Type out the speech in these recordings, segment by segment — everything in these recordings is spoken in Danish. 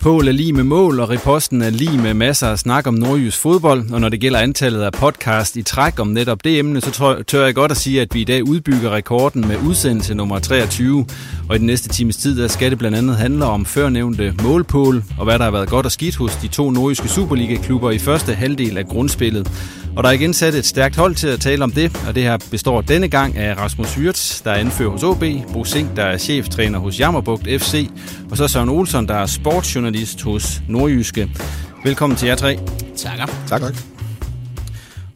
Pål er lige med mål, og reposten er lige med masser af snak om nordjysk fodbold. Og når det gælder antallet af podcast i træk om netop det emne, så tør jeg godt at sige, at vi i dag udbygger rekorden med udsendelse nummer 23. Og i den næste times tid, der skal det blandt andet handle om førnævnte målpål, og hvad der har været godt og skidt hos de to nordjyske Superliga-klubber i første halvdel af grundspillet. Og der er igen sat et stærkt hold til at tale om det, og det her består denne gang af Rasmus Hyrts, der er anfører hos OB, Bo Sink, der er cheftræner hos Jammerbugt FC, og så Søren Olsen, der er sportsjournalist hos Nordjyske. Velkommen til jer tre. Takker. Tak. tak.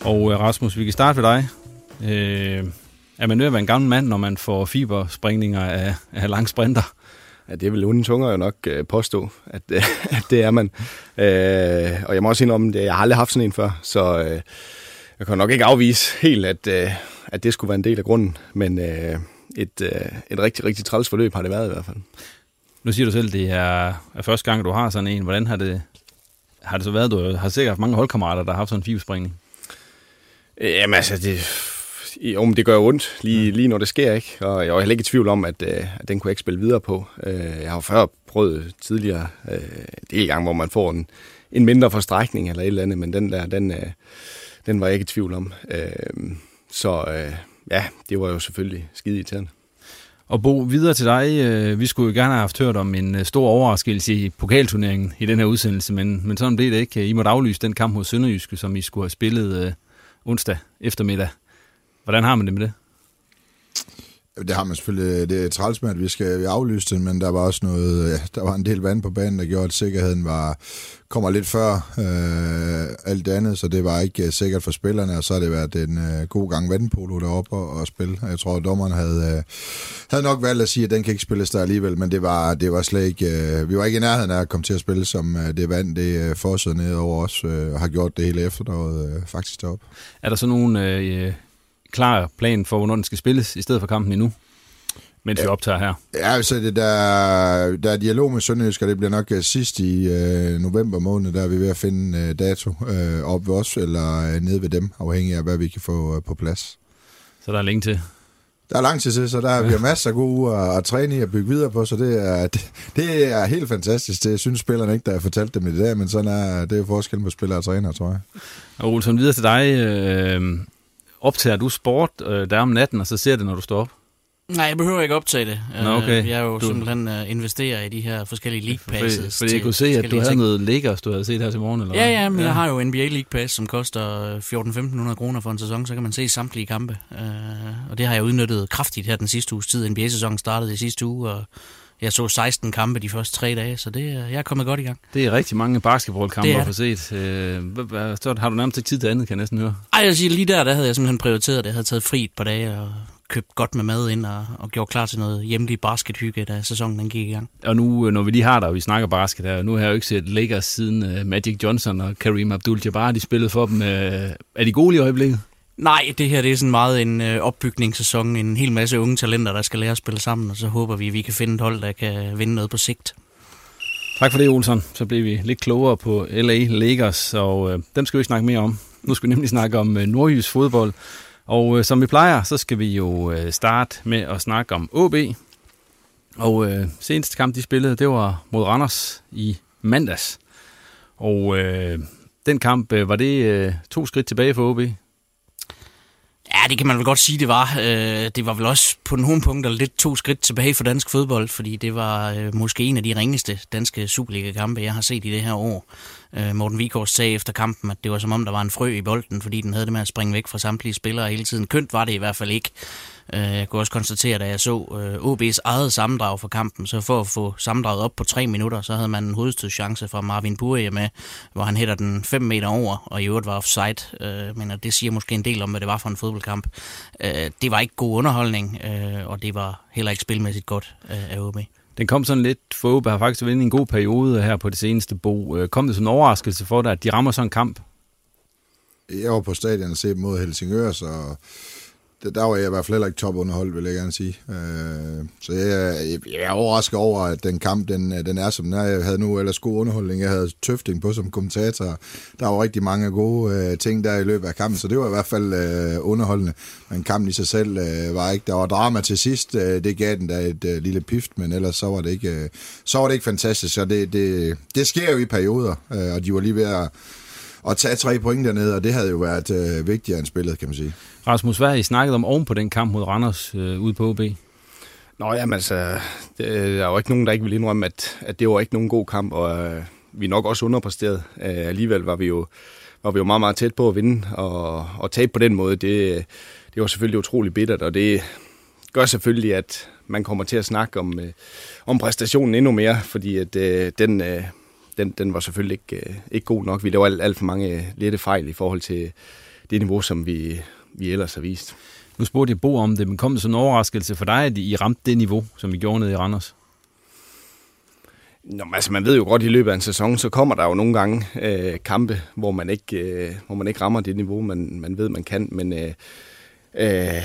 Og øh, Rasmus, vi kan starte ved dig. Øh, er man nødt at være en gammel mand, når man får fiberspringninger af, af lang sprinter? Ja, det vil onde tunger jo nok øh, påstå, at, øh, at det er man. Øh, og jeg må også indrømme, at jeg har aldrig haft sådan en før, så øh, jeg kan nok ikke afvise helt, at, øh, at det skulle være en del af grunden. Men øh, et, øh, et rigtig, rigtig træls forløb har det været i hvert fald. Nu siger du selv, det er, er første gang, du har sådan en. Hvordan har det, har det så været? Du har sikkert haft mange holdkammerater, der har haft sådan en fiberspringning. Jamen altså, det, jo, men det gør ondt, lige, lige når det sker, ikke? Og jeg var heller ikke i tvivl om, at, øh, at den kunne jeg ikke spille videre på. Øh, jeg har jo før prøvet tidligere øh, del gang, hvor man får en, en mindre forstrækning eller et eller andet, men den der, den, øh, den var jeg ikke i tvivl om. Øh, så øh, ja, det var jo selvfølgelig skide irriterende. Og Bo, videre til dig. Øh, vi skulle jo gerne have haft hørt om en øh, stor overraskelse i pokalturneringen i den her udsendelse, men, men sådan blev det ikke. Øh, I måtte aflyse den kamp hos Sønderjyske, som I skulle have spillet øh, onsdag eftermiddag. Hvordan har man det med det? Det har man selvfølgelig. Øh, det er træls med, at vi skal aflyse den, men der var også noget, øh, ja, der var en del vand på banen, der gjorde, at sikkerheden var, kommer lidt før øh, alt det andet, så det var ikke uh, sikkert for spillerne, og så har det været en uh, god gang vandpolo deroppe og, og spille. Jeg tror, at dommeren havde, uh, havde nok valgt at sige, at den kan ikke spilles der alligevel, men det var, det var slet ikke, uh, vi var ikke i nærheden af at komme til at spille, som uh, det vand, det uh, fossede ned over os, uh, har gjort det hele efteråret uh, faktisk deroppe. Er der så nogle... Uh, klar plan for, hvornår den skal spilles, i stedet for kampen endnu? mens vi optager her. Ja, så det der, der er dialog med Sønderjysk, og det bliver nok sidst i øh, november måned, der er vi ved at finde øh, dato øh, op ved os, eller øh, nede ved dem, afhængig af, hvad vi kan få øh, på plads. Så der er længe til? Der er lang tid til, så der ja. vi har masser af gode uger at træne i og bygge videre på, så det er, det, det er helt fantastisk. Det synes spillerne ikke, der har fortalt dem i dag, men sådan er det er forskellen på spillere og træner, tror jeg. Og Olsen, videre til dig. Øh, optager du sport øh, der om natten, og så ser det, når du står op? Nej, jeg behøver ikke optage det. Nå, okay. Øh, jeg er jo du... simpelthen uh, investerer i de her forskellige league passes. Fordi, fordi jeg kunne se, at du havde ting. noget Lakers, du havde set her til morgen, eller Ja, ja, men ja. jeg har jo NBA League Pass, som koster 14-1500 kroner for en sæson, så kan man se samtlige kampe. Uh, og det har jeg udnyttet kraftigt her den sidste uges tid. NBA-sæsonen startede i sidste uge, og jeg så 16 kampe de første tre dage, så det, jeg er kommet godt i gang. Det er rigtig mange basketballkampe at få set. Øh, har du nærmest ikke tid til andet, kan jeg næsten høre? Ej, jeg siger, lige der, der havde jeg simpelthen prioriteret det. Jeg havde taget fri et par dage og købt godt med mad ind og, og gjort klar til noget hjemlig baskethygge, da sæsonen den gik i gang. Og nu, øh, når vi lige har der, og vi snakker basket her, nu har jeg jo ikke set Lakers siden uh, Magic Johnson og Kareem Abdul-Jabbar, de spillede for dem. Uh, er de gode i øjeblikket? Nej, det her det er sådan meget en øh, opbygningssæson. En hel masse unge talenter, der skal lære at spille sammen, og så håber vi, at vi kan finde et hold, der kan vinde noget på sigt. Tak for det, Olsen. Så blev vi lidt klogere på LA Lakers, og øh, dem skal vi ikke snakke mere om. Nu skal vi nemlig snakke om øh, nordjysk fodbold. Og øh, som vi plejer, så skal vi jo øh, starte med at snakke om OB. Og øh, seneste kamp, de spillede, det var mod Randers i mandags. Og øh, den kamp, øh, var det øh, to skridt tilbage for OB? Ja, det kan man vel godt sige, det var. Øh, det var vel også på nogle punkter lidt to skridt tilbage for dansk fodbold, fordi det var øh, måske en af de ringeste danske Superliga-kampe, jeg har set i det her år. Øh, Morten Vikors sagde efter kampen, at det var som om, der var en frø i bolden, fordi den havde det med at springe væk fra samtlige spillere hele tiden. Kønt var det i hvert fald ikke. Øh, jeg kunne også konstatere, da jeg så øh, OB's eget sammendrag for kampen, så for at få sammendraget op på tre minutter, så havde man en hovedstødschance fra Marvin Burie med, hvor han hætter den 5 meter over, og i øvrigt var offside. Øh, men det siger måske en del om, hvad det var for en fodboldkamp. Det var ikke god underholdning, og det var heller ikke spilmæssigt godt af OB. Den kom sådan lidt, for OB har faktisk været en god periode her på det seneste bo. Kom det sådan en overraskelse for dig, at de rammer sådan en kamp? Jeg var på stadion og se mod Helsingør, så der var jeg i hvert fald heller ikke topunderholdt, vil jeg gerne sige. Øh, så jeg, jeg er overrasket over, at den kamp, den, den er som den er. Jeg havde nu ellers god underholdning. Jeg havde tøfting på som kommentator. Der var rigtig mange gode øh, ting der i løbet af kampen, så det var i hvert fald øh, underholdende. Men kampen i sig selv øh, var ikke... Der var drama til sidst. Øh, det gav den da et øh, lille pift, men ellers så var det ikke, øh, så var det ikke fantastisk. Så det, det, det sker jo i perioder, øh, og de var lige ved at at tage tre point dernede, og det havde jo været øh, vigtigere end spillet, kan man sige. Rasmus, hvad har I snakket om oven på den kamp mod Randers øh, ude på OB? Nå, jamen altså, det, der er jo ikke nogen, der ikke vil indrømme, at, at det var ikke nogen god kamp, og øh, vi er nok også underpræsteret. Øh, alligevel var vi jo var vi jo meget, meget tæt på at vinde, og, og tabe på den måde, det, det var selvfølgelig utrolig bittert, og det gør selvfølgelig, at man kommer til at snakke om, øh, om præstationen endnu mere, fordi at øh, den, øh, den, den var selvfølgelig ikke, øh, ikke god nok. Vi lavede alt, alt for mange lette fejl i forhold til det niveau, som vi, vi ellers har vist. Nu spurgte jeg Bo om det, men kom det sådan en overraskelse for dig, at I ramte det niveau, som I gjorde nede i Randers? Nå, altså man ved jo godt, at i løbet af en sæson, så kommer der jo nogle gange øh, kampe, hvor man, ikke, øh, hvor man ikke rammer det niveau, man, man ved, man kan. Men øh, øh,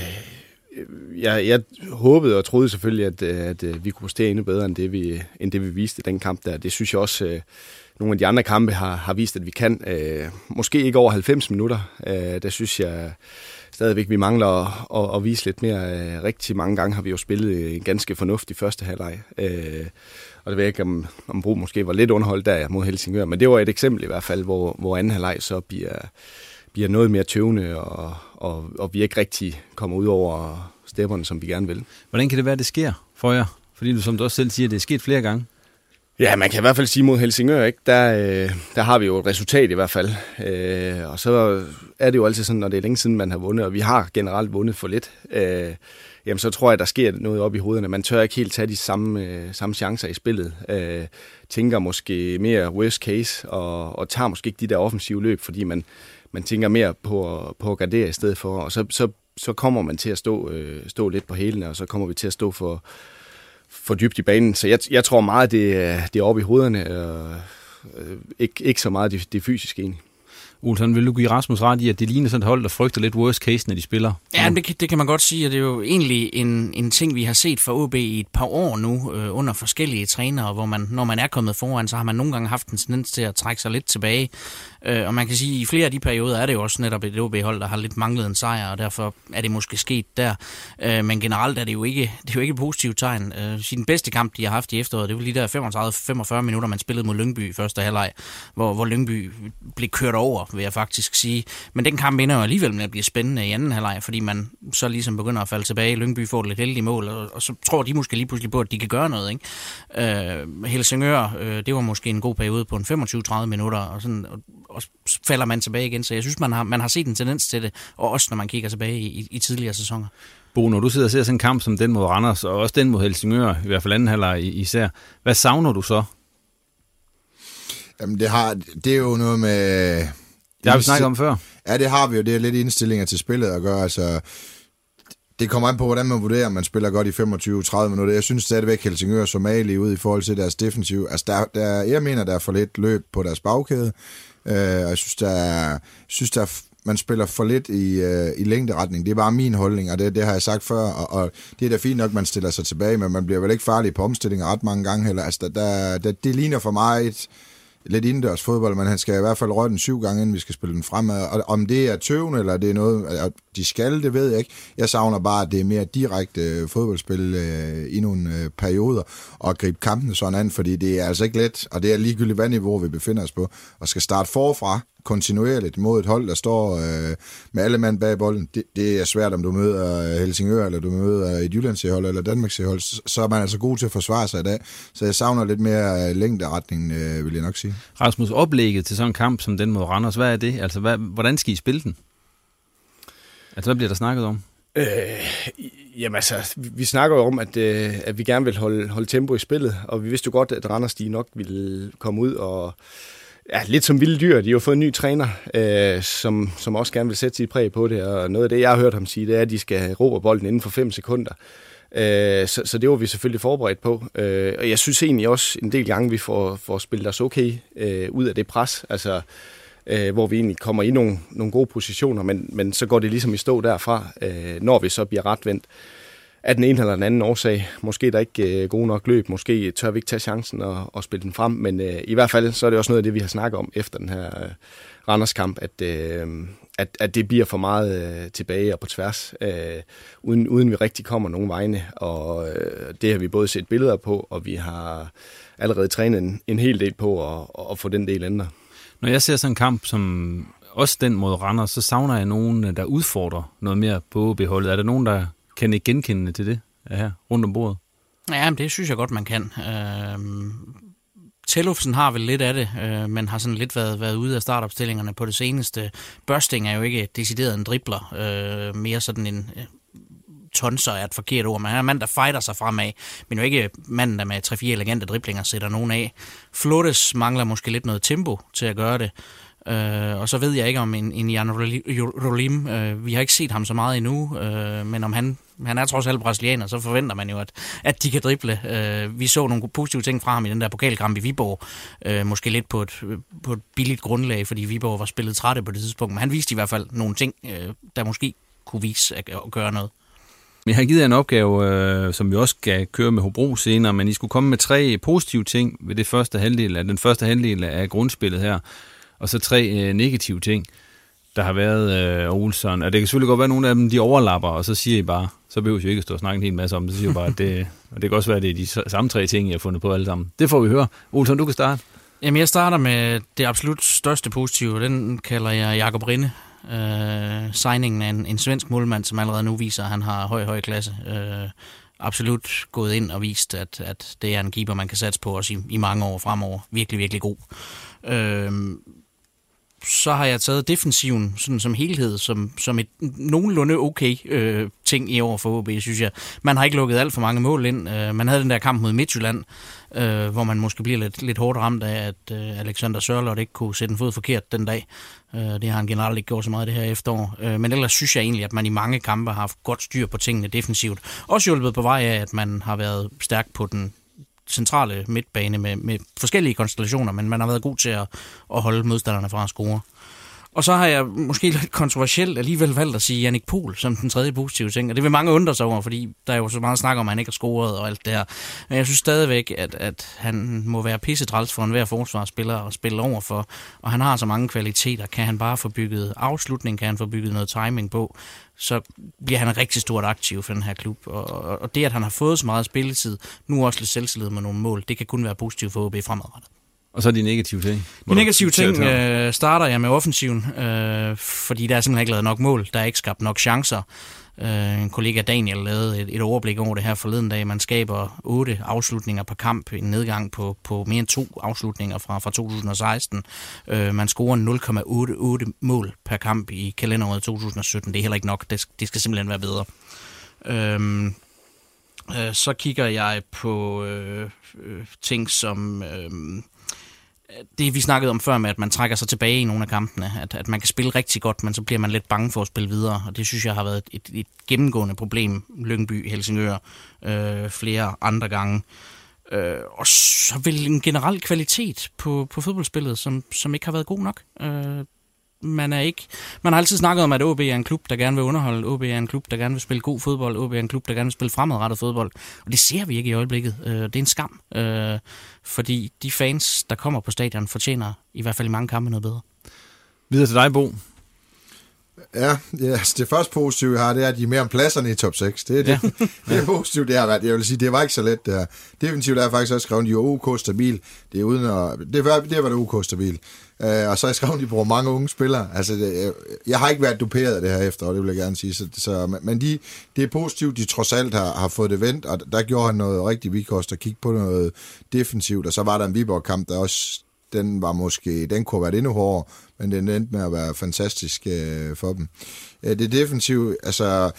Øh, jeg, jeg håbede og troede selvfølgelig, at, øh, at, øh, vi kunne præstere endnu bedre, end det, vi, end det vi viste i den kamp der. Det synes jeg også, øh, nogle af de andre kampe har, har vist, at vi kan. Øh, måske ikke over 90 minutter. Øh, der synes jeg stadigvæk, vi mangler at, at, at vise lidt mere. Rigtig mange gange har vi jo spillet en ganske fornuftig første halvleg. Øh, og det ved jeg ikke, om, om Bro måske var lidt underholdt der mod Helsingør, men det var et eksempel i hvert fald, hvor, hvor anden halvleg så bliver, bliver noget mere tøvende, og, og, og vi ikke rigtig kommer ud over stepperne, som vi gerne vil. Hvordan kan det være, at det sker for jer? Fordi du, som du også selv siger, det er sket flere gange. Ja, man kan i hvert fald sige mod Helsingør, ikke? Der, øh, der har vi jo et resultat i hvert fald. Øh, og så er det jo altid sådan, når det er længe siden, man har vundet, og vi har generelt vundet for lidt, øh, jamen så tror jeg, der sker noget op i hovederne. Man tør ikke helt tage de samme, øh, samme chancer i spillet. Øh, tænker måske mere worst case, og, og tager måske ikke de der offensive løb, fordi man, man tænker mere på, på at gardere i stedet for. Og så, så, så kommer man til at stå, øh, stå lidt på hælene, og så kommer vi til at stå for for dybt i banen. Så jeg, jeg tror meget, det, det er oppe i hovederne, og øh, ikke, ikke så meget det, det fysiske egentlig. Olsen, vil du give Rasmus ret i, at det ligner sådan et hold, der frygter lidt worst case, når de spiller? Ja, det, det kan man godt sige, og det er jo egentlig en, en ting, vi har set for OB i et par år nu, øh, under forskellige trænere, hvor man, når man er kommet foran, så har man nogle gange haft en tendens til at trække sig lidt tilbage. Øh, og man kan sige, at i flere af de perioder er det jo også netop et OB-hold, der har lidt manglet en sejr, og derfor er det måske sket der. Øh, men generelt er det jo ikke, det er jo ikke et positivt tegn. Øh, den bedste kamp, de har haft i efteråret, det var lige der 35-45 minutter, man spillede mod Lyngby i første halvleg, hvor, hvor Lyngby blev kørt over vil jeg faktisk sige. Men den kamp ender jo alligevel med at blive spændende i anden halvleg, fordi man så ligesom begynder at falde tilbage. Lyngby får et lidt heldigt mål, og, og så tror de måske lige pludselig på, at de kan gøre noget. Ikke? Øh, Helsingør, øh, det var måske en god periode på en 25-30 minutter, og, sådan, og, og falder man tilbage igen. Så jeg synes, man har, man har set en tendens til det, og også når man kigger tilbage i, i tidligere sæsoner. Bo, når du sidder og ser sådan en kamp som den mod Randers, og også den mod Helsingør, i hvert fald anden halvleg især, hvad savner du så? Jamen, det, har, det er jo noget med... Det har vi snakket om før. Ja, det har vi jo. Det er lidt indstillinger til spillet at gøre. Altså, det kommer an på, hvordan man vurderer, om man spiller godt i 25-30 minutter. Jeg synes stadigvæk, Helsingør så Somali ud i forhold til deres defensiv. Altså, der, der, jeg mener, der er for lidt løb på deres bagkæde. Øh, og jeg synes, der er, synes, der er man spiller for lidt i, øh, i længderetning. Det er bare min holdning, og det, det har jeg sagt før, og, og det er da fint nok, man stiller sig tilbage, men man bliver vel ikke farlig på omstillinger ret mange gange heller. Altså, der, der, der, det ligner for mig et, lidt indendørs fodbold, men han skal i hvert fald røre den syv gange, inden vi skal spille den fremad. Og om det er tøvende, eller det er noget, de skal, det ved jeg ikke. Jeg savner bare, at det er mere direkte øh, fodboldspil øh, i nogle øh, perioder, og gribe kampen sådan an, fordi det er altså ikke let, og det er ligegyldigt, hvad niveau vi befinder os på, og skal starte forfra, kontinuerligt mod et hold, der står øh, med alle mand bag bolden. Det, det er svært, om du møder øh, Helsingør, eller du møder et Jyllandshold eller Danmarks hold, så er man altså god til at forsvare sig i dag. Så jeg savner lidt mere øh, længderetning, øh, vil jeg nok sige. Rasmus, oplægget til sådan en kamp som den mod Randers, hvad er det? Altså, hvad, hvordan skal I spille den? Altså, hvad bliver der snakket om? Øh, jamen altså, vi, snakker jo om, at, øh, at vi gerne vil holde, holde tempo i spillet, og vi vidste jo godt, at Randers de nok ville komme ud og ja, lidt som vilde dyr. De har jo fået en ny træner, øh, som, som også gerne vil sætte sit præg på det, og noget af det, jeg har hørt ham sige, det er, at de skal råbe bolden inden for 5 sekunder. Øh, så, så det var vi selvfølgelig forberedt på. Øh, og jeg synes egentlig også en del gange, vi får, får spillet os okay øh, ud af det pres. Altså, øh, Øh, hvor vi egentlig kommer i nogle, nogle gode positioner, men, men så går det ligesom i stå derfra, øh, når vi så bliver retvendt af den ene eller den anden årsag. Måske der ikke øh, gode nok løb, måske tør vi ikke tage chancen og, og spille den frem, men øh, i hvert fald så er det også noget af det, vi har snakket om efter den her øh, Randers-kamp, at, øh, at, at det bliver for meget øh, tilbage og på tværs, øh, uden, uden vi rigtig kommer nogen vegne, og øh, det har vi både set billeder på, og vi har allerede trænet en, en hel del på at, at få den del ændret. Når jeg ser sådan en kamp som også den mod Randers, så savner jeg nogen, øh, der udfordrer noget mere på beholdet. Er der nogen, der kan ikke genkende til det her rundt om bordet? Ja, men det synes jeg godt, man kan. Øh, Tellufsen har vel lidt af det, øh, men har sådan lidt været, været ude af startopstillingerne på det seneste. Børsting er jo ikke decideret en dribler, øh, mere sådan en øh, tonser er et forkert ord, men han er en mand, der fighter sig fremad, men jo ikke manden, der med 3-4 elegante driblinger sætter nogen af. Flottes mangler måske lidt noget tempo til at gøre det. Øh, og så ved jeg ikke om en, en Jan Rolim, øh, vi har ikke set ham så meget endnu, øh, men om han, han er trods alt brasilianer, så forventer man jo, at, at de kan drible. Øh, vi så nogle positive ting fra ham i den der pokalkamp i Viborg, øh, måske lidt på et, på et billigt grundlag, fordi Viborg var spillet trætte på det tidspunkt, men han viste i hvert fald nogle ting, øh, der måske kunne vise at gøre noget. Jeg har givet jer en opgave, øh, som vi også skal køre med Hobro senere, men I skulle komme med tre positive ting ved det første halvdel af, den første halvdel af grundspillet her, og så tre øh, negative ting, der har været øh, Olsen. Og det kan selvfølgelig godt være, at nogle af dem de overlapper, og så siger I bare, så behøver I ikke at stå og snakke en hel masse om det, så siger I bare, at det, og det kan også være, at det er de samme tre ting, jeg har fundet på alle sammen. Det får vi høre. Olsen, du kan starte. Jamen, jeg starter med det absolut største positive. Den kalder jeg Jakob Rinde øh, signingen af en, en svensk målmand, som allerede nu viser, at han har høj, høj klasse. Øh, absolut gået ind og vist, at, at det er en keeper, man kan satse på også i, i mange år fremover. Virkelig, virkelig god. Øh, så har jeg taget defensiven sådan som helhed, som, som et nogenlunde okay øh, ting i år for OB, synes jeg. Man har ikke lukket alt for mange mål ind. Øh, man havde den der kamp mod Midtjylland, øh, hvor man måske bliver lidt, lidt hårdt ramt af, at øh, Alexander Sørlot ikke kunne sætte en fod forkert den dag. Øh, det har han generelt ikke gjort så meget det her efterår. Øh, men ellers synes jeg egentlig, at man i mange kampe har haft godt styr på tingene defensivt. Også hjulpet på vej af, at man har været stærk på den centrale midtbane med, med forskellige konstellationer, men man har været god til at, at holde modstanderne fra at score. Og så har jeg måske lidt kontroversielt alligevel valgt at sige Jannik Pohl som den tredje positive ting. Og det vil mange undre sig over, fordi der er jo så meget snak om, at han ikke har scoret og alt det her. Men jeg synes stadigvæk, at, at han må være pissetræls for enhver forsvarsspiller at spille over for. Og han har så mange kvaliteter. Kan han bare få bygget afslutning? Kan han få bygget noget timing på? så bliver han rigtig stort aktiv for den her klub. Og, og det, at han har fået så meget spilletid, nu også lidt selvtillid med nogle mål, det kan kun være positivt for OB fremadrettet. Og så de negative ting? De negative ting øh, starter jeg med offensiven, øh, fordi der er simpelthen ikke lavet nok mål. Der er ikke skabt nok chancer. Øh, en kollega Daniel lavede et, et overblik over det her forleden dag. Man skaber otte afslutninger per kamp, en nedgang på, på mere end to afslutninger fra, fra 2016. Øh, man scorer 0,88 mål per kamp i kalenderåret 2017. Det er heller ikke nok. Det, det skal simpelthen være bedre. Øh, øh, så kigger jeg på øh, øh, ting som... Øh, det vi snakkede om før med, at man trækker sig tilbage i nogle af kampene, at, at man kan spille rigtig godt, men så bliver man lidt bange for at spille videre, og det synes jeg har været et, et gennemgående problem, Lyngby, Helsingør, øh, flere andre gange. Øh, og så vil en generel kvalitet på, på fodboldspillet, som, som ikke har været god nok. Øh, man er ikke... Man har altid snakket om, at OB er en klub, der gerne vil underholde. OB er en klub, der gerne vil spille god fodbold. OB er en klub, der gerne vil spille fremadrettet fodbold. Og det ser vi ikke i øjeblikket. Øh, det er en skam, øh, fordi de fans, der kommer på stadion, fortjener i hvert fald i mange kampe noget bedre. Videre til dig, Bo. Ja, ja altså det første positive, jeg har, det er, at de er mere om pladserne i top 6. Det, det, ja. det er positivt, det har været. Jeg vil sige, det var ikke så let. Det her. Definitivt er jeg faktisk også skrevet, at de er OK stabil. Det er uden at, det var, det var det OK stabil. Uh, og så har jeg skrevet, at de bruger mange unge spillere. Altså, det, jeg har ikke været duperet af det her efter, og det vil jeg gerne sige. Så, så, men de, det er positivt, de trods alt har, har fået det vendt, og der gjorde han noget rigtig Vikost at kigge på noget defensivt, og så var der en Viborg-kamp, der også den var måske, den kunne have været endnu hårdere, men den endte med at være fantastisk øh, for dem. Øh, det defensive, altså,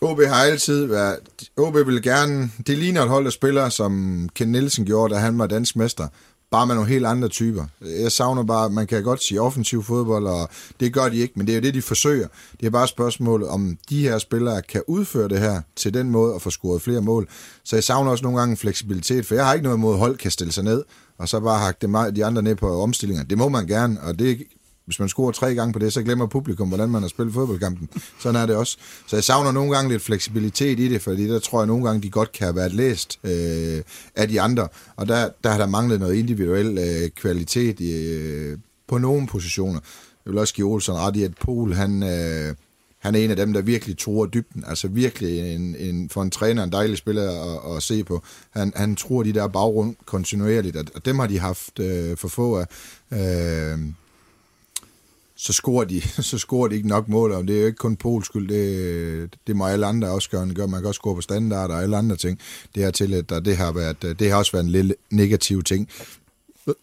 OB har altid været, OB vil gerne, det ligner et hold af spillere, som Ken Nielsen gjorde, da han var dansk mester, bare med nogle helt andre typer. Jeg savner bare, man kan godt sige offensiv fodbold, og det gør de ikke, men det er jo det, de forsøger. Det er bare spørgsmålet, om de her spillere kan udføre det her til den måde og få scoret flere mål. Så jeg savner også nogle gange fleksibilitet, for jeg har ikke noget imod, at hold kan stille sig ned, og så bare hakke de andre ned på omstillinger. Det må man gerne, og det hvis man scorer tre gange på det, så glemmer publikum, hvordan man har spillet fodboldkampen. Sådan er det også. Så jeg savner nogle gange lidt fleksibilitet i det, fordi der tror jeg nogle gange, de godt kan have været læst øh, af de andre. Og der, der har der manglet noget individuel øh, kvalitet i, øh, på nogle positioner. Jeg vil også give Olsen ret i, at Poul, han, øh, han er en af dem, der virkelig tror dybden. Altså virkelig en, en, for en træner en dejlig spiller at, at se på. Han, han tror de der baggrund kontinuerligt, og dem har de haft øh, for få af. Øh, så scorer de, så scorer de ikke nok mål, og det er jo ikke kun Pols skyld, det, det må alle andre også gøre. Man kan også score på standard og alle andre ting. Det har til, at det har, været, det har også været en lille negativ ting.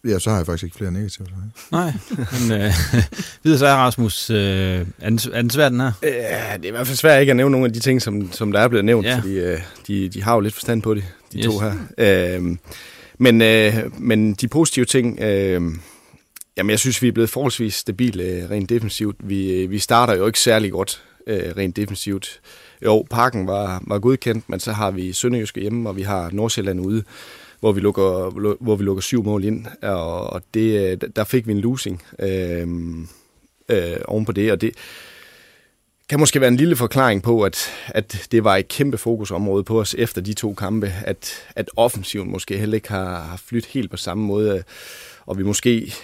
Ja, så har jeg faktisk ikke flere negative. Nej, men øh, videre så er Rasmus, øh, er, den, er den svær, den her? Ja, det er i hvert fald svært ikke at nævne nogle af de ting, som, som der er blevet nævnt, ja. fordi øh, de, de har jo lidt forstand på det, de yes. to her. Øh, men, øh, men de positive ting, øh, jamen jeg synes, vi er blevet forholdsvis stabile øh, rent defensivt. Vi, øh, vi starter jo ikke særlig godt øh, rent defensivt. Jo, parken var, var godkendt, men så har vi Sønderjyske hjemme, og vi har Nordsjælland ude hvor vi lukker, hvor vi lukker syv mål ind, og det, øh, der fik vi en losing øhm, øh, øh, oven på det, og det kan måske være en lille forklaring på, at, at det var et kæmpe fokusområde på os efter de to kampe, at, at offensiven måske heller ikke har, har flyttet helt på samme måde, og vi måske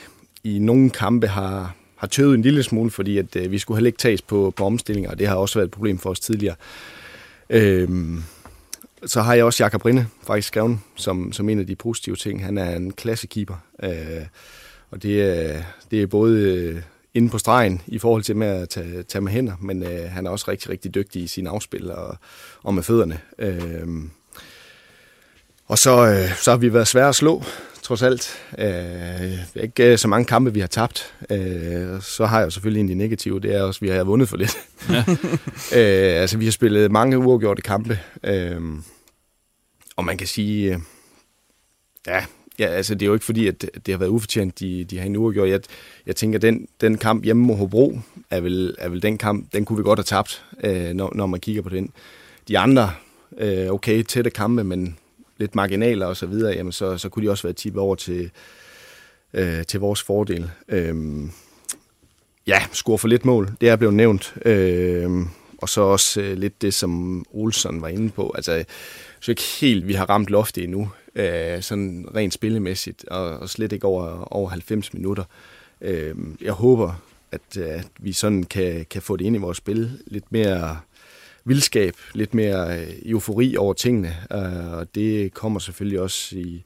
i nogle kampe har, har tøvet en lille smule, fordi at, øh, vi skulle heller ikke tages på, på omstillinger, og det har også været et problem for os tidligere. Øh, så har jeg også Jakob Rinde faktisk skrevet som, som en af de positive ting. Han er en klassekeeper, øh, og det er, det er både øh, inde på stregen i forhold til med at tage, tage med hænder, men øh, han er også rigtig, rigtig dygtig i sine afspil og, og med fødderne. Øh, og så, øh, så har vi været svære at slå, trods alt. Øh, ikke så mange kampe, vi har tabt. Øh, så har jeg selvfølgelig en af de negative, det er også, at vi har vundet for lidt. Ja. øh, altså, vi har spillet mange uafgjorte kampe. Øh, og man kan sige, øh, ja, ja, altså det er jo ikke fordi, at det har været ufortjent, de, de har en uafgjort. Jeg, jeg tænker, den, den kamp hjemme mod Hobro er vel, er vel den kamp, den kunne vi godt have tabt, øh, når, når man kigger på den. De andre, øh, okay, tætte kampe, men lidt marginaler og så videre, jamen så, så kunne de også være tippet over til, øh, til vores fordel. Øh, ja, score for lidt mål, det er blevet nævnt. Øh, og så også øh, lidt det, som Olsen var inde på. Altså, så ikke helt, vi har ramt loftet endnu, øh, sådan rent spillemæssigt, og, og slet ikke over, over 90 minutter. Øh, jeg håber, at, øh, at vi sådan kan, kan få det ind i vores spil, lidt mere vildskab, lidt mere øh, eufori over tingene, øh, og det kommer selvfølgelig også i,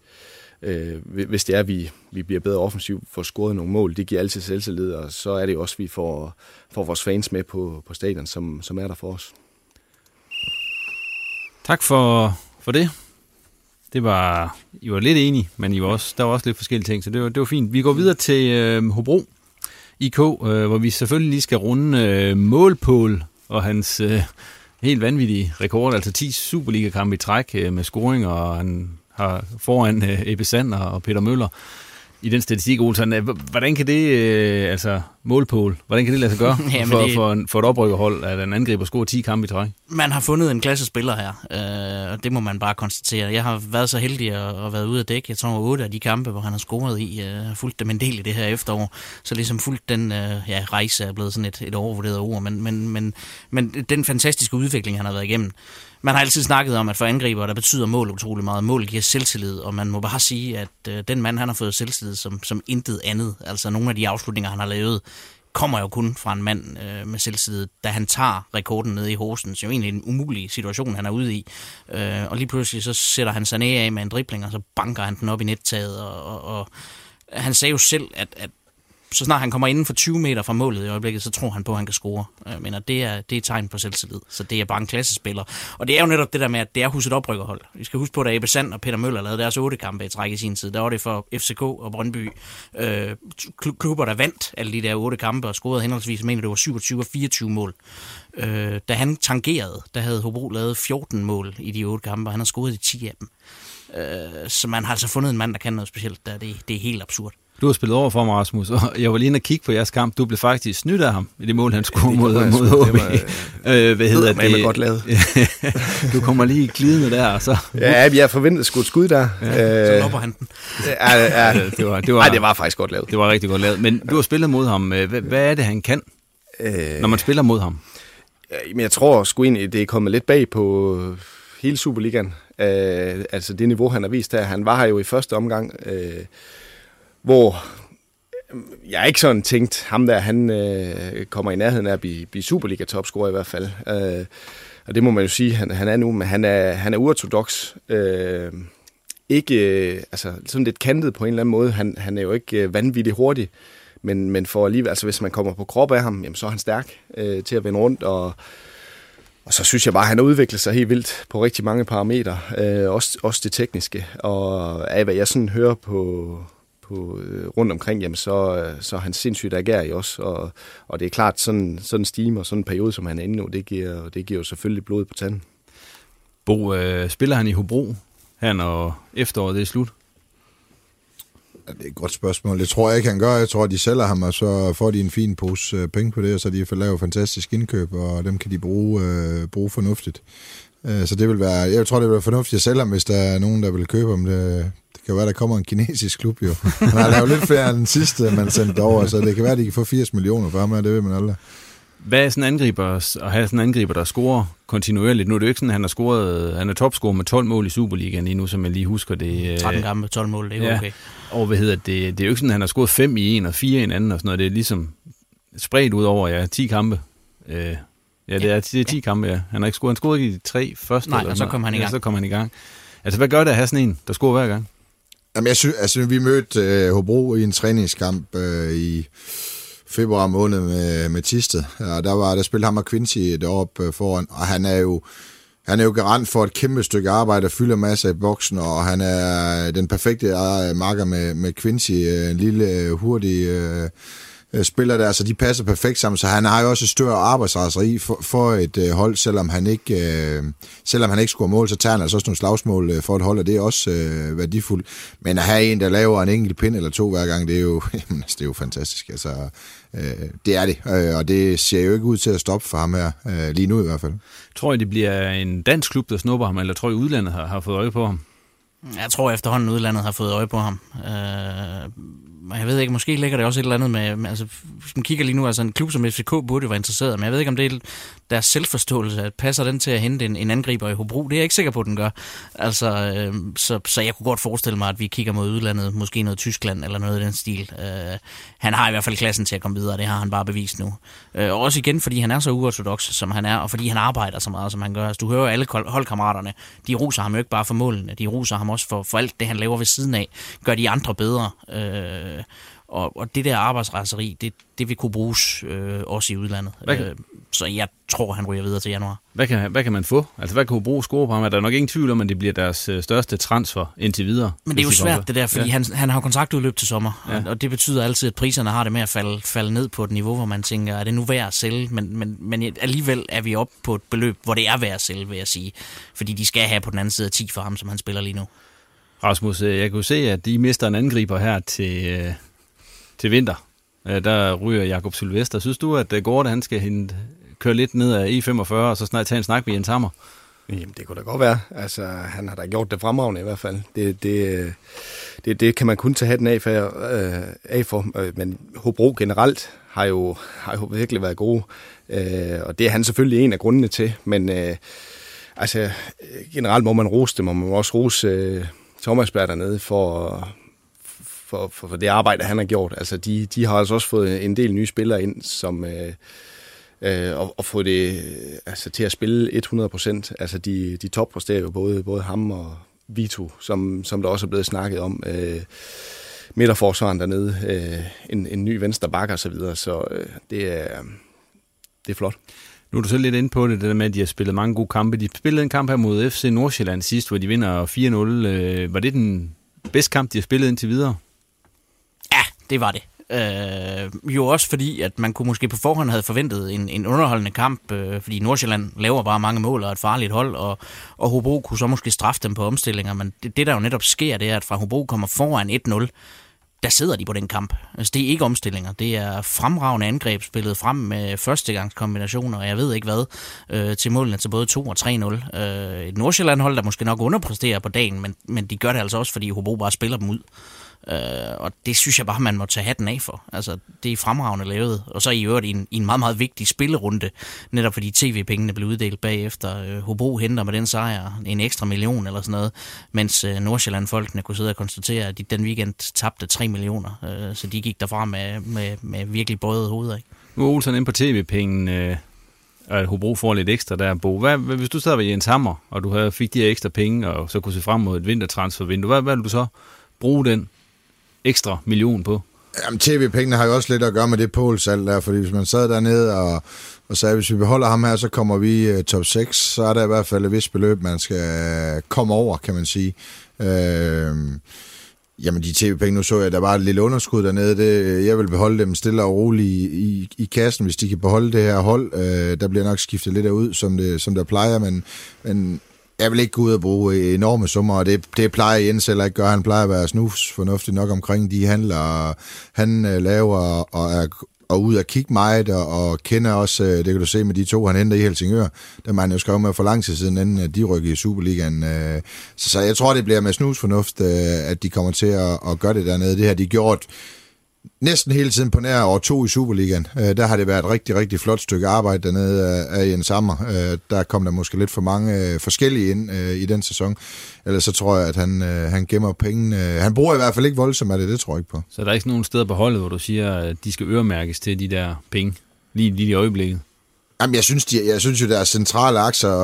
øh, hvis det er, at vi, vi bliver bedre offensivt, får scoret nogle mål, det giver altid selvtillid, og så er det jo også, at vi får, får vores fans med på, på stadion, som, som er der for os. Tak for, for det. Det var, I var lidt enige, men I var også, der var også lidt forskellige ting, så det var, det var fint. Vi går videre til øh, Hobro IK, øh, hvor vi selvfølgelig lige skal runde øh, målpål og hans øh, helt vanvittig rekord, altså 10 Superliga-kampe i træk øh, med scoring, og han har foran øh, Ebbe Sander og Peter Møller i den statistik, Olsen. Hvordan kan det, øh, altså målpål. Hvordan kan det lade sig gøre Jamen, for, det- for, for et oprykkerhold, at en angriber scorer 10 kampe i træk? Man har fundet en klasse spiller her, øh, og det må man bare konstatere. Jeg har været så heldig at, at være ude af dæk. Jeg tror, otte af de kampe, hvor han har scoret i, øh, har fulgt dem en del i det her efterår. Så ligesom fulgt den øh, ja, rejse er blevet sådan et, et overvurderet ord, men, men, men, men den fantastiske udvikling, han har været igennem. Man har altid snakket om, at for angriber, der betyder mål utrolig meget. Mål giver selvtillid, og man må bare sige, at øh, den mand, han har fået selvtillid som, som intet andet. Altså nogle af de afslutninger, han har lavet, kommer jo kun fra en mand øh, med selvtillid, da han tager rekorden ned i Hosen. Det er jo egentlig en umulig situation, han er ude i. Øh, og lige pludselig så sætter han sig ned af med en dribling, og så banker han den op i nettaget. Og, og, og han sagde jo selv, at, at så snart han kommer inden for 20 meter fra målet i øjeblikket, så tror han på, at han kan score. Jeg mener, det er, det er et tegn på selvtillid. Så det er bare en klassespiller. Og det er jo netop det der med, at det er huset oprykkerhold. Vi skal huske på, da Ebbe Sand og Peter Møller lavede deres otte kampe i træk i sin tid. Der var det for FCK og Brøndby. Øh, klubber, der vandt alle de der otte kampe og scorede henholdsvis, mener det var 27 og 24 mål. Øh, da han tangerede, der havde Hobro lavet 14 mål i de otte kampe, og han har scoret de 10 af dem. Øh, så man har altså fundet en mand, der kan noget specielt. Der. Det, det er helt absurd. Du har spillet over for mig, Rasmus, og jeg var lige inde og kigge på jeres kamp. Du blev faktisk snydt af ham i det mål, han skulle det mod, mod. Det var, øh, hvad hedder eddermame det? godt lavet. du kommer lige glidende der, og så... Ja, jeg forventede sgu et skud der. Så Øh, lopper han den. ja, ja, det var, det var, Ej, det var faktisk godt lavet. det var rigtig godt lavet. Men du har spillet mod ham. Øh, Hvad, hvad er det, han kan, Øh, når man spiller mod ham? Men jeg tror sgu egentlig, det er kommet lidt bag på hele Superligaen. Øh, altså det niveau, han har vist her. Han var her jo i første omgang, øh, hvor øh, jeg ikke sådan tænkt, ham der, han øh, kommer i nærheden af at blive, blive Superliga-topscorer i hvert fald. Øh, og det må man jo sige, han, han er nu, men han er, han er uortodox. Øh, ikke, øh, altså sådan lidt kantet på en eller anden måde. Han, han er jo ikke øh, vanvittigt hurtig, men, men for alligevel, altså hvis man kommer på krop af ham, jamen, så er han stærk øh, til at vende rundt, og, og så synes jeg bare, at han har udviklet sig helt vildt på rigtig mange parametre, øh, også, også det tekniske, og af hvad jeg sådan hører på, på øh, rundt omkring, jamen så, øh, så er han sindssygt agerig også, og, og det er klart, sådan, sådan en steam og sådan en periode, som han er inde nu, det giver, det giver jo selvfølgelig blod på tanden. Bo, øh, spiller han i Hobro her, når efteråret det er slut? Ja, det er et godt spørgsmål. Det tror jeg ikke, han gør. Jeg tror, de sælger ham, og så får de en fin pose øh, penge på det, og så de får lavet fantastisk indkøb, og dem kan de bruge, øh, bruge fornuftigt. Øh, så det vil være, jeg tror, det vil være fornuftigt at sælge ham, hvis der er nogen, der vil købe ham. Det kan være, der kommer en kinesisk klub jo. Han har lavet lidt flere end den sidste, man sendte over, så det kan være, at de kan få 80 millioner for ham, og det ved man aldrig. Hvad er sådan en angriber, at have sådan en angriber, der scorer kontinuerligt? Nu er det jo ikke sådan, at han har scoret, han er topscorer med 12 mål i Superligaen lige nu, som jeg lige husker det. øh, 13 kampe, 12 mål, det er ja. okay. Og hvad hedder det? Det er jo ikke sådan, at han har scoret 5 i en og 4 i en anden og sådan noget. Det er ligesom spredt ud over, ja, 10 kampe. Øh, ja, det er, det er 10 kampe, ja. Han har ikke scoret, han scorede ikke i de tre første. Nej, eller og så kom han i noget. gang. Ja, så kom han i gang. Altså, hvad gør det at have sådan en, der scorer hver gang? Jamen, jeg synes, altså, vi mødte øh, Hobro i en træningskamp øh, i februar måned med, med Tisted, og der, var, der spillede ham og Quincy deroppe øh, foran, og han er jo han er jo garant for et kæmpe stykke arbejde, og fylder masser i boksen, og han er den perfekte marker med, med Quincy, øh, en lille, øh, hurtig øh, spiller der, så de passer perfekt sammen, så han har jo også et større arbejdsraseri for, for et øh, hold, selvom han ikke øh, selvom han ikke scorer mål, så tager han altså også nogle slagsmål øh, for et hold, og det er også øh, værdifuldt. Men at have en, der laver en enkelt pind eller to hver gang, det er jo, jamen, altså, det er jo fantastisk. Altså, øh, det er det, øh, og det ser jo ikke ud til at stoppe for ham her, øh, lige nu i hvert fald. Tror I, det bliver en dansk klub, der snupper ham, eller tror I, udlandet har, har fået øje på ham? Jeg tror efterhånden, udlandet har fået øje på ham. Øh, jeg ved ikke, måske ligger det også et eller andet med, med altså, hvis man kigger lige nu, altså en klub som FCK burde være interesseret, men jeg ved ikke, om det er deres selvforståelse, at passer den til at hente en, en angriber i Hobro, det er jeg ikke sikker på, at den gør. Altså, øh, så, så jeg kunne godt forestille mig, at vi kigger mod udlandet, måske noget Tyskland eller noget i den stil. Øh, han har i hvert fald klassen til at komme videre, det har han bare bevist nu. Øh, og også igen, fordi han er så uortodox, som han er, og fordi han arbejder så meget, som han gør. Altså, du hører jo alle holdkammeraterne, de roser ham jo ikke bare for målene, de roser ham også for, for alt det, han laver ved siden af, gør de andre bedre. Øh, og, og det der arbejdsraseri, det, det vil kunne bruges øh, også i udlandet. Hvad kan- Øh, så jeg tror, han ryger videre til januar. Hvad kan, hvad kan man få? Altså, hvad kan Hobro score på ham? Er der nok ingen tvivl om, at det bliver deres øh, største transfer indtil videre? Men det er jo svært det der, fordi Ja. han, han har kontraktudløb til sommer, Ja. ja. og det betyder altid, at priserne har det med at falde, falde ned på et niveau, hvor man tænker, er det nu værd at sælge? Men, men, men alligevel er vi oppe på et beløb, hvor det er værd at sælge, vil jeg sige. Fordi de skal have på den anden side af 10 for ham, som han spiller lige nu. Rasmus, øh, jeg kunne se, at de mister en angriber her til, øh, til vinter. Øh, der ryger Jakob Sylvester. Synes du, at øh, Gorte han skal hente, køre lidt ned af E45, og så snart tage en snak med Jens Hammer? Jamen, det kunne da godt være. Altså, han har da gjort det fremragende i hvert fald. Det, det, øh, det, det kan man kun tage hatten af for, øh, af for. Men Hobro generelt har jo, har jo virkelig været gode. Øh, og det er han selvfølgelig en af grundene til. Men øh, altså, generelt må man rose dem, og man må også rose øh, Thomas Berg dernede for, for, for, for det arbejde, han har gjort. Altså, de, de har altså også fået en del nye spillere ind, som... Øh, øh, og, og få det altså, til at spille 100 procent. Altså, de, de toppræsterer jo både, både ham og Vito, som, som der også er blevet snakket om. Øh, midterforsvaren dernede, øh, en, en ny venstre bakke og så videre, så øh, det, er, det er flot. Nu er du så lidt inde på det, det der med, at de har spillet mange gode kampe. De spillede en kamp her mod FC Nordsjælland sidst, hvor de vinder 4-0. Øh, var det den bedste kamp, de har spillet indtil videre? Ja, det var det. Øh, jo også fordi, at man kunne måske på forhånd have forventet en, en underholdende kamp, øh, fordi Nordsjælland laver bare mange mål og et farligt hold, og, og Hobro kunne så måske straffe dem på omstillinger, men det, det der jo netop sker, det er, at fra Hobro kommer foran 1-0, der sidder de på den kamp. Altså, det er ikke omstillinger. Det er fremragende angreb spillet frem med førstegangskombinationer, og jeg ved ikke hvad, øh, til målene til både 2 og 3-0. Øh, et Nordsjælland-hold, der måske nok underpresterer på dagen, men, men de gør det altså også, fordi Hobro bare spiller dem ud. Øh, og det synes jeg bare, man må tage hatten af for. Altså, det er fremragende lavet. Og så i øvrigt i en, i en meget, meget vigtig spillerunde, netop fordi tv-pengene blev uddelt bagefter. Øh, Hobro henter med den sejr en ekstra million eller sådan noget, mens øh, Nordsjælland-folkene kunne sidde og konstatere, at de den weekend tabte 3 millioner. Øh, så de gik derfra med, med, med virkelig bøjet hoveder. Ikke? Nu er Olsen inde på tv-pengene, øh, og Hobro får lidt ekstra der, Bo. Hvad, hvis du sad ved Jens Hammer, og du havde, fik de her ekstra penge, og så kunne se frem mod et vintertransfervindue, hvad, hvad ville du så bruge den ekstra million på? Jamen, tv-pengene har jo også lidt at gøre med det polsalg der, fordi hvis man sad dernede og, og sagde, hvis vi beholder ham her, så kommer vi uh, top 6, så er der i hvert fald et vist beløb, man skal øh, komme over, kan man sige. Øh, jamen, de tv-penge, nu så jeg, der var et lille underskud dernede, det, øh, jeg vil beholde dem stille og roligt i, i, i kassen, hvis de kan beholde det her hold. Øh, der bliver nok skiftet lidt ud, som det, som der plejer, men, men jeg vil ikke gå ud og bruge øh, enorme summer, og det, det plejer Jens heller ikke gøre. Han plejer at være snus fornuftig nok omkring de handler, han øh, laver og er og ud og kigge meget, og, og kender også, øh, det kan du se med de to, han henter i Helsingør, der man jo skrev med for lang tid siden, inden øh, de rykker i Superligaen. Så, så jeg tror, det bliver med snus fornuft, at de kommer til at, at gøre det dernede. Det har de gjort næsten hele tiden på nær år to i Superligaen. Øh, der har det været et rigtig, rigtig flot stykke arbejde dernede af, af Jens Sammer. Øh, der kom der måske lidt for mange øh, forskellige ind øh, i den sæson. Ellers så tror jeg, at han, øh, han gemmer penge. Øh, han bruger i hvert fald ikke voldsomt af det, det tror jeg ikke på. Så der er ikke nogen steder på holdet, hvor du siger, at de skal øremærkes til de der penge, lige, lige i øjeblikket? Jamen, jeg synes, de, jeg synes jo, der er centrale akser...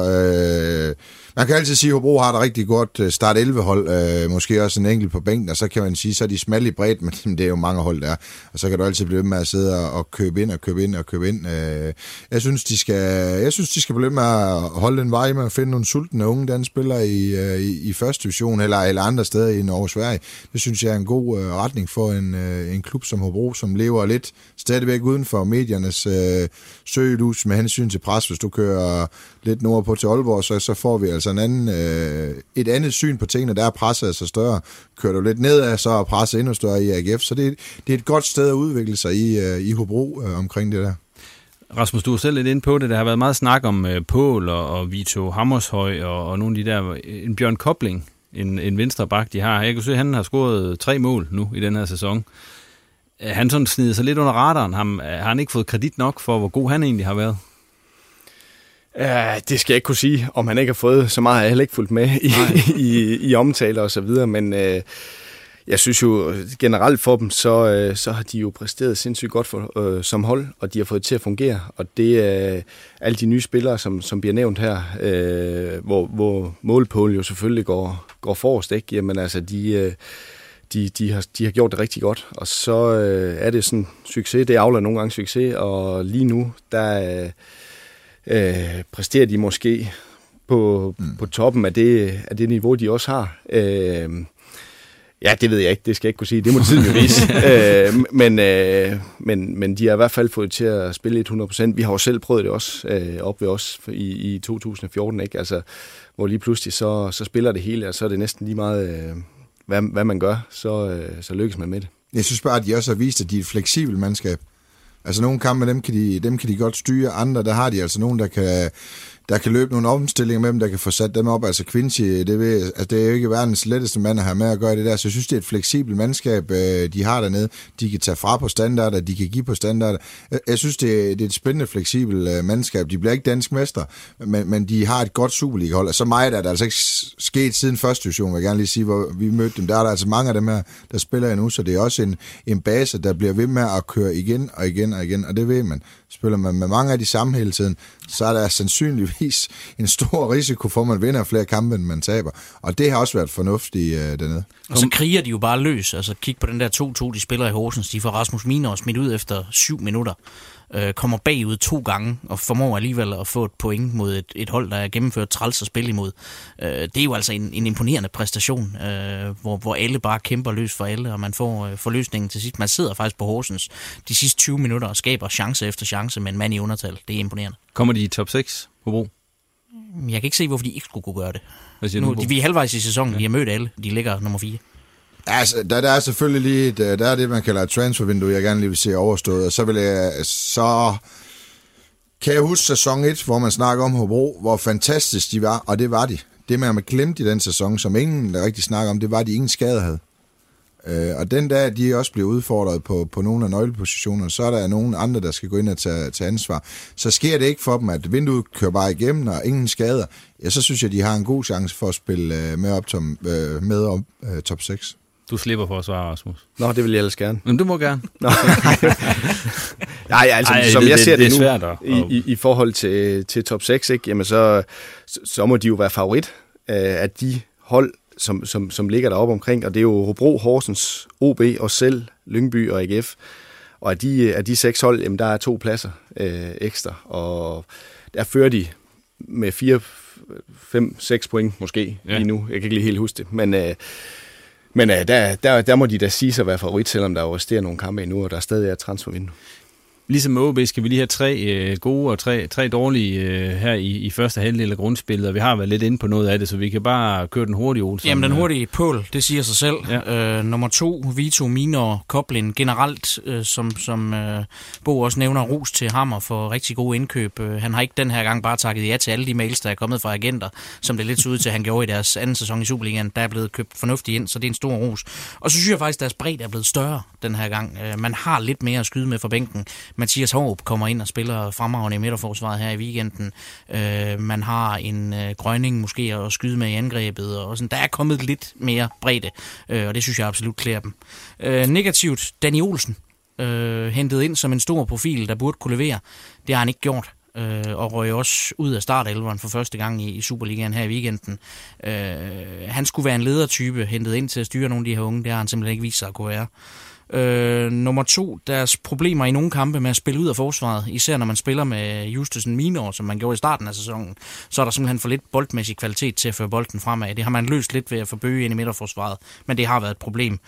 Øh, man kan altid sige, at Hobro har et rigtig godt øh, start 11-hold, øh, måske også en enkelt på bænken, og så kan man sige, så er de smalle i bredt, men det er jo mange hold, der Og så kan du altid blive ved med at sidde og, købe ind og købe ind og købe ind. Øh, jeg, synes, de skal, jeg synes, de skal blive med at holde en vej med at finde nogle sultne unge danspillere i, øh, i, i første division eller, eller andre steder i Norge og Sverige. Det synes jeg er en god øh, retning for en, øh, en klub som Hobro, som lever lidt stadigvæk uden for mediernes øh, søgelus med hensyn til pres. Hvis du kører lidt nordpå til Aalborg, så, så får vi altså Altså en anden, øh, et andet syn på tingene. Der er presset altså større. Kører du lidt nedad, så er presset endnu større i AGF. Så det, det er et godt sted at udvikle sig i, øh, i Hobro øh, omkring det der. Rasmus, du er selv lidt inde på det. Der har været meget snak om øh, Pål og, og Vito Hammershøj og, og nogle af de der... Øh, en Bjørn Kobling, en, en venstre bak, de har. Jeg kan se, at han har scoret tre mål nu i den her sæson. Han sådan snider sig lidt under radaren. Han, øh, har han ikke fået kredit nok for, hvor god han egentlig har været? Ja, det skal jeg ikke kunne sige, om han ikke har fået så meget, har jeg heller ikke fulgt med i, i, i omtaler og så videre, men øh, jeg synes jo generelt for dem, så, øh, så har de jo præsteret sindssygt godt for, øh, som hold, og de har fået det til at fungere, og det er øh, alle de nye spillere, som, som bliver nævnt her, øh, hvor, hvor målpål jo selvfølgelig går, går forrest, ikke? Jamen altså, de... Øh, de, de, har, de har gjort det rigtig godt, og så øh, er det sådan succes, det afler nogle gange succes, og lige nu, der, øh, øh, præsterer de måske på, mm. på toppen af det, af det niveau, de også har. Øh, ja, det ved jeg ikke, det skal jeg ikke kunne sige, det må tiden jo vise. øh, men, øh, men, men de har i hvert fald fået til at spille 100%. Vi har jo selv prøvet det også øh, op ved os i, i 2014, ikke? Altså, hvor lige pludselig så, så spiller det hele, og så er det næsten lige meget, øh, hvad, hvad man gør, så, øh, så lykkes man med det. Jeg synes bare, at de også har vist, at de er et fleksibelt mandskab. Altså nogle kampe, dem kan, de, dem kan de godt styre. Andre, der har de altså nogen, der kan, der kan løbe nogle omstillinger med dem, der kan få sat dem op. Altså Quincy, det, ved, altså, det er jo ikke verdens letteste mand at have med at gøre det der, så jeg synes, det er et fleksibelt mandskab, øh, de har dernede. De kan tage fra på standarder, de kan give på standarder. Jeg, synes, det er, det er et spændende, fleksibelt øh, mandskab. De bliver ikke dansk mester, men, men de har et godt Superliga-hold. Og så meget er der altså ikke sket siden første division, vil jeg gerne lige sige, hvor vi mødte dem. Der er der altså mange af dem her, der spiller endnu, så det er også en, en base, der bliver ved med at køre igen og igen og igen, og det ved man. Spiller man med mange af de samme hele tiden, så er der sandsynligvis en stor risiko for, at man vinder flere kampe, end man taber. Og det har også været fornuftigt øh, dernede. Og så kriger de jo bare løs. Altså kig på den der 2-2, de spiller i Horsens. De får Rasmus Miner smidt ud efter syv minutter. Øh, kommer bagud to gange og formår alligevel at få et point mod et, et hold, der er gennemført træls at spille imod. Øh, det er jo altså en, en imponerende præstation, øh, hvor, hvor alle bare kæmper løs for alle, og man får øh, forløsningen til sidst. Man sidder faktisk på Horsens de sidste 20 minutter og skaber chance efter chance med en mand i undertal. Det er imponerende. Kommer de i top 6 på Bro? Jeg kan ikke se, hvorfor de ikke skulle kunne gøre det. Hvad siger Nu, du, de, vi er halvvejs i sæsonen, ja. vi har mødt alle. De ligger nummer 4. Altså, der, der er selvfølgelig lige et, øh, der er det, man kalder et transfervindue, jeg gerne lige vil se overstået, og så vil jeg, så kan jeg huske sæson 1, hvor man snakker om Hobro, hvor fantastisk de var, og det var de. Det man har glemt i den sæson, som ingen der rigtig snakker om, det var, at de ingen skade havde. Øh, og den dag, de også bliver udfordret på, på nogle af nøglepositionerne, så er der nogen andre, der skal gå ind og tage, tage ansvar. Så sker det ikke for dem, at vinduet kører bare igennem, og ingen skader. Ja, så synes jeg, de har en god chance for at spille øh, med op, tom, øh, med op øh, top 6. Du slipper for at svare, Rasmus. Nå, det vil jeg ellers gerne. Men du må gerne. Nå. Nej, altså, Ej, som det- jeg det- ser det, det er nu, svært at- i, i, i forhold til, til top 6, ikke, jamen så, så, må de jo være favorit øh, af de hold, som, som, som ligger deroppe omkring, og det er jo Hobro, Horsens, OB og selv, Lyngby og AGF. Og af de, af de seks hold, jamen, der er to pladser øh, ekstra, og der fører de med 4, 5, 6 point måske ja. lige nu. Jeg kan ikke lige helt huske det, men... Øh, men øh, der, der, der må de da sige sig at være favorit, selvom der jo resterer nogle kampe endnu, og der stadig er transfervindue. Ligesom OB skal vi lige have tre øh, gode og tre, tre dårlige øh, her i, i første halvdel af grundspillet, og vi har været lidt inde på noget af det, så vi kan bare køre den hurtige, Olsen. Jamen, den Øh, hurtige pål, det siger sig selv. Ja. Øh, nummer to, Vito Minor Koblin. Generelt, øh, som, som øh, Bo også nævner, ros til Hammer for rigtig gode indkøb. Øh, han har ikke den her gang bare takket ja til alle de mails, der er kommet fra agenter, som det lidt så ud til, at han gjorde i deres anden sæson i Superligaen. Der er blevet købt fornuftigt ind, så det er en stor ros. Og så synes jeg faktisk, at deres bredde er blevet større den her gang. Øh, man har lidt mere at skyde med fra bænken. Mathias Håb kommer ind og spiller fremragende i midterforsvaret her i weekenden. Øh, man har en øh, grønning måske at skyde med i angrebet. Og sådan. Der er kommet lidt mere bredde, øh, og det synes jeg absolut klæder dem. Øh, negativt, Danny Olsen. Øh, hentet ind som en stor profil, der burde kunne levere. Det har han ikke gjort øh, og røg også ud af startelveren for første gang i, i Superligaen her i weekenden. Øh, han skulle være en ledertype, hentet ind til at styre nogle af de her unge. Det har han simpelthen ikke vist sig at kunne være. Øh, nummer to, deres problemer i nogle kampe med at spille ud af forsvaret, især når man spiller med Justusen Minor, som man gjorde i starten af sæsonen, så er der simpelthen for lidt boldmæssig kvalitet til at føre bolden fremad. Det har man løst lidt ved at få bøge ind i midterforsvaret, men det har været et problem.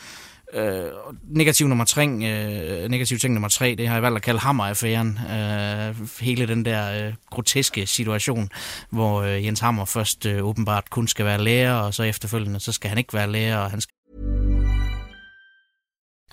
Øh, negativ nummer tre, øh, negativ ting nummer tre, det har jeg valgt at kalde Hammer-affæren. Øh, hele den der øh, groteske situation, hvor øh, Jens Hammer først øh, åbenbart kun skal være lærer, og så efterfølgende, så skal han ikke være lærer, og han skal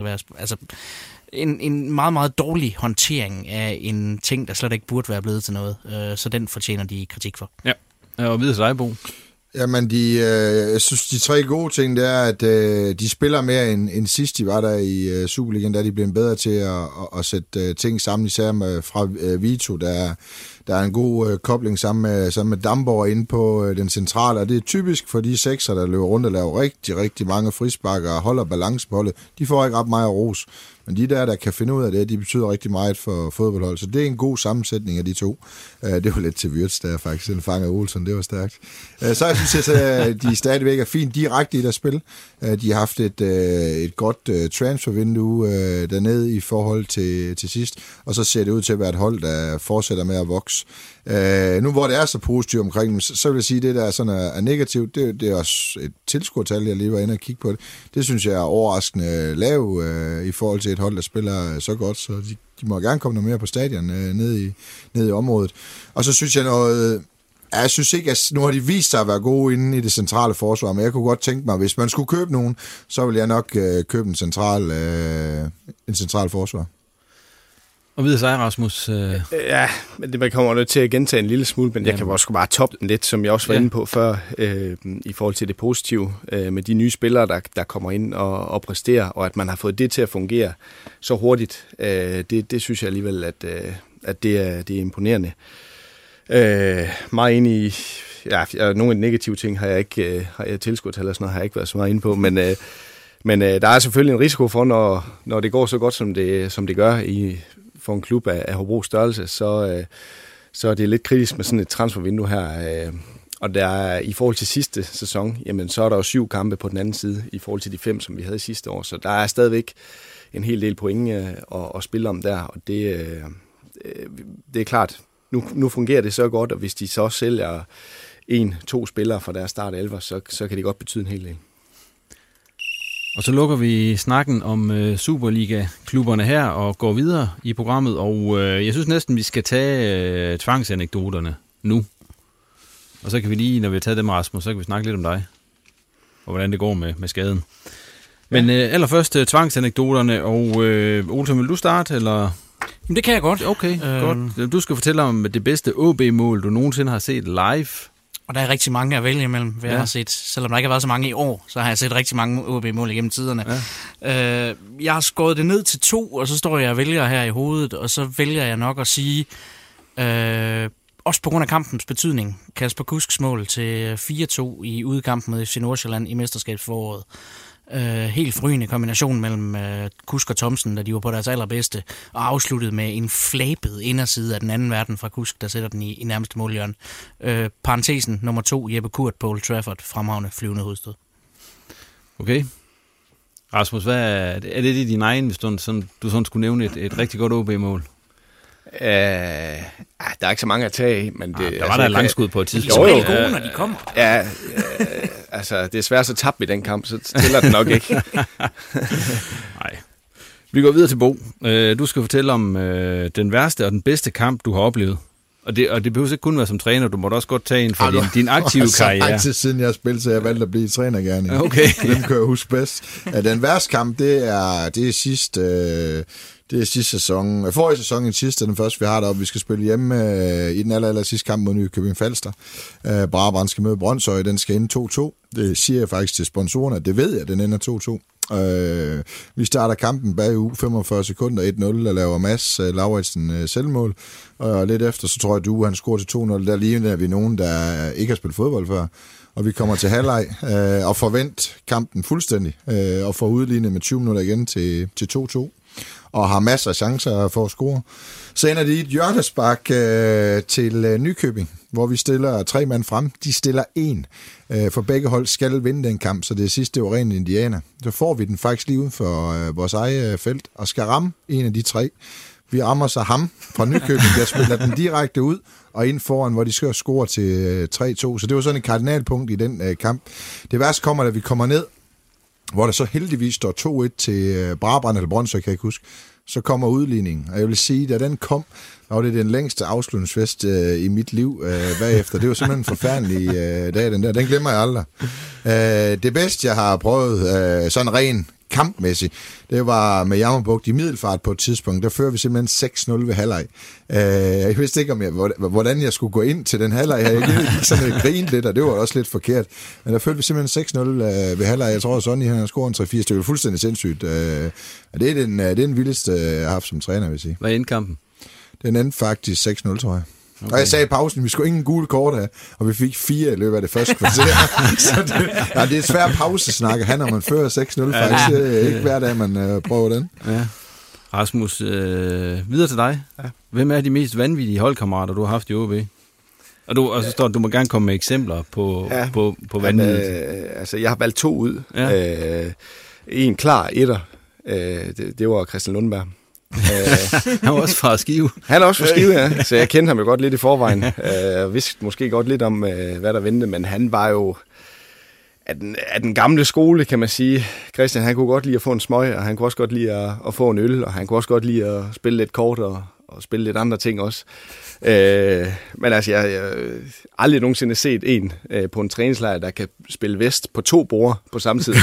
Være, altså, en, en meget, meget dårlig håndtering af en ting, der slet ikke burde være blevet til noget. Øh, så den fortjener de kritik for. Ja, og videre til dig, Bo. Jamen, de, øh, jeg synes, de tre gode ting, det er, at øh, de spiller mere end, end sidst de var der i øh, Superligaen, der er de blevet bedre til at, at, at sætte øh, ting sammen, især med, fra øh, Vito, der er, der er en god øh, kobling sammen med, sammen med Damborg inde på øh, den centrale, og det er typisk for de sekser, der løber rundt og laver rigtig, rigtig mange frisbakker og holder balance på holdet. De får ikke ret meget ros, Men de der, der kan finde ud af det, de betyder rigtig meget for fodboldhold. Så det er en god sammensætning af de to. Øh, det var lidt til Wirtz der faktisk, den fanger Olsen, det var stærkt. Øh, så jeg synes at øh, de stadigvæk er fint direkte i deres spil. Øh, de har haft et, øh, et godt øh, transfervindue øh, dernede i forhold til, til sidst, og så ser det ud til at være et hold, der fortsætter med at vokse. Uh, nu hvor det er så positivt omkring dem, så, så vil jeg sige, at det der sådan er, er negativt, det, det er også et tilskuertal, jeg lige var inde og kigge på det. Det synes jeg er overraskende lav øh, i forhold til et hold, der spiller så godt, så de, de må gerne komme noget mere på stadion øh, ned, i, ned i området. Og så synes jeg noget... Jeg synes ikke, at nu har de vist sig at være gode inde i det centrale forsvar, men jeg kunne godt tænke mig, hvis man skulle købe nogen, så ville jeg nok øh, købe en central, øh, en central forsvar. Og videre sig, Rasmus. Øh... Ja, men det man kommer nødt til at gentage en lille smule, men Jamen. jeg kan også bare toppe den lidt, som jeg også var ja. inde på før, øh, i forhold til det positive, øh, med de nye spillere, der, der kommer ind og, og præsterer, og at man har fået det til at fungere så hurtigt. Øh, det, det synes jeg alligevel, at, øh, at det, er, det er imponerende. Øh, meget enig i, ja, nogle af de negative ting har jeg ikke øh, har jeg tilskudt, eller sådan noget har jeg ikke været så meget inde på, men... Øh, men øh, der er selvfølgelig en risiko for, når, når det går så godt, som det, som det gør i, for en klub af, af Hobro størrelse, så, øh, så er det lidt kritisk med sådan et transfervindue her. Øh, og der er, i forhold til sidste sæson, jamen, så er der jo syv kampe på den anden side, i forhold til de fem, som vi havde sidste år. Så der er stadigvæk en hel del point øh, at, at spille om der, og det, øh, det er klart, nu, nu fungerer det så godt, og hvis de så sælger en, to spillere fra deres start 11, så, så kan det godt betyde en hel del. Og så lukker vi snakken om øh, Superliga-klubberne her og går videre i programmet. Og øh, jeg synes næsten, vi skal tage øh, tvangsanekdoterne nu. Og så kan vi lige, når vi har taget dem, Rasmus, så kan vi snakke lidt om dig. Og hvordan det går med, med skaden. Men øh, allerførst øh, tvangsanekdoterne, og øh, Olsen, vil du starte, eller... Jamen, det kan jeg godt. Okay, øh... godt. Du skal fortælle om det bedste OB-mål, du nogensinde har set live. Og der er rigtig mange at vælge imellem, hvad ja. jeg har set. Selvom der ikke har været så mange i år, så har jeg set rigtig mange OB-mål igennem tiderne. Ja. Øh, jeg har skåret det ned til to, og så står jeg og vælger her i hovedet, og så vælger jeg nok at sige, øh, også på grund af kampens betydning, Kasper Kusks mål til 4-2 i udkampen mod FC Nordsjælland i mesterskabsforåret øh, helt frygende kombination mellem øh, Kusk og Thomsen, da de var på deres allerbedste, og afsluttet med en flabet inderside af den anden verden fra Kusk, der sætter den i, i nærmeste målhjørn. Øh, parentesen nummer to, Jeppe Kurt på Old Trafford, fremragende flyvende hovedstød. Okay. Rasmus, hvad er, er det i din egen, hvis du sådan, du sådan skulle nævne et, et rigtig godt OB-mål? Uh, der er ikke så mange at tage i, men det... Ah, der var altså, der et langskud på et tidspunkt. De er jo gode, når de kommer. Ja, uh, altså, det er svært så tabt i den kamp, så tæller den nok ikke. Nej. Vi går videre til Bo. Uh, du skal fortælle om uh, den værste og den bedste kamp, du har oplevet. Og det, og det behøver ikke kun være som træner, du må også godt tage en for din, din aktive karriere. Det er siden jeg spillede, så jeg valgte at blive træner gerne. Okay. Dem kan jeg huske bedst. Den værste kamp, det er, det er sidst... Øh, det er sidste sæson. Forrige sæson i sidste, den første vi har deroppe. Vi skal spille hjemme øh, i den aller, aller sidste kamp mod Nykøbing Falster. Øh, Brabrand skal møde Brøndshøj, den skal ende 2-2. Det siger jeg faktisk til sponsorerne, det ved jeg, den ender 2-2. Øh, vi starter kampen bag u 45 sekunder 1-0 der laver Mads øh, Lauritsen øh, selvmål. Og lidt efter, så tror jeg, du han scorer til 2-0. Der lige vi nogen, der ikke har spillet fodbold før. Og vi kommer til halvleg øh, og forvent kampen fuldstændig. Øh, og får udlignet med 20 minutter igen til, til 2-2 og har masser af chancer for at score. Så ender de et hjørnespark øh, til øh, Nykøbing, hvor vi stiller tre mand frem. De stiller en, øh, for begge hold skal vinde den kamp, så det sidste, det var ren indianer. Så får vi den faktisk lige uden for øh, vores eget øh, felt, og skal ramme en af de tre. Vi rammer så ham fra Nykøbing, der spiller den direkte ud, og ind foran, hvor de skal score til øh, 3-2. Så det var sådan et kardinalpunkt i den øh, kamp. Det værste kommer, da vi kommer ned, hvor der så heldigvis står 2-1 til øh, Brabrand eller Brøndshøj, kan jeg ikke huske. Så kommer udligningen, og jeg vil sige, da den kom, var det den længste afslutningsfest øh, i mit liv øh, bagefter. Det var simpelthen en forfærdelig øh, dag, den der. Den glemmer jeg aldrig. Øh, det bedste, jeg har prøvet, øh, sådan ren kampmæssigt, det var med Jammerbugt i Middelfart på et tidspunkt. Der fører vi simpelthen 6-0 ved halvleg. Øh, jeg vidste ikke, om jeg, hvordan jeg skulle gå ind til den halvleg. Jeg gik sådan et grin lidt, og det var også lidt forkert. Men der førte vi simpelthen 6-0 øh, ved halvleg. Jeg tror, at Sonny han har scoret en 3-4 stykker. Fuldstændig sindssygt. Øh, det, er den, det er den vildeste, jeg har haft som træner, vil jeg sige. Hvad er indkampen? Den endte faktisk 6-0, tror jeg. Okay. Og jeg sagde i pausen, vi skulle ingen gule kort af, og vi fik fire i løbet af det første kvarter. så det, ja, det er et svært pausesnak at have, når man fører 6-0 faktisk. Det er ikke hver dag, man uh, prøver den. Ja. Rasmus, øh, videre til dig. Ja. Hvem er de mest vanvittige holdkammerater, du har haft i OB? Og, du, og så står du må gerne komme med eksempler på, ja. på, på vanvittigt. Øh, altså, jeg har valgt to ud. Ja. Øh, en klar etter, øh, det, det var Christian Lundberg. Han var også fra Skive. Han er også fra Skive, ja. Så jeg kendte ham jo godt lidt i forvejen. Øh, vidste måske godt lidt om, øh, hvad der ventede, men han var jo af den, af den gamle skole, kan man sige. Christian, han kunne godt lide at få en smøg, og han kunne også godt lide at, at få en øl, og han kunne også godt lide at spille lidt kort og, og spille lidt andre ting også. Øh, men altså, jeg, jeg har aldrig nogensinde set en øh, på en træningslejr, der kan spille vest på to borde på samme tid.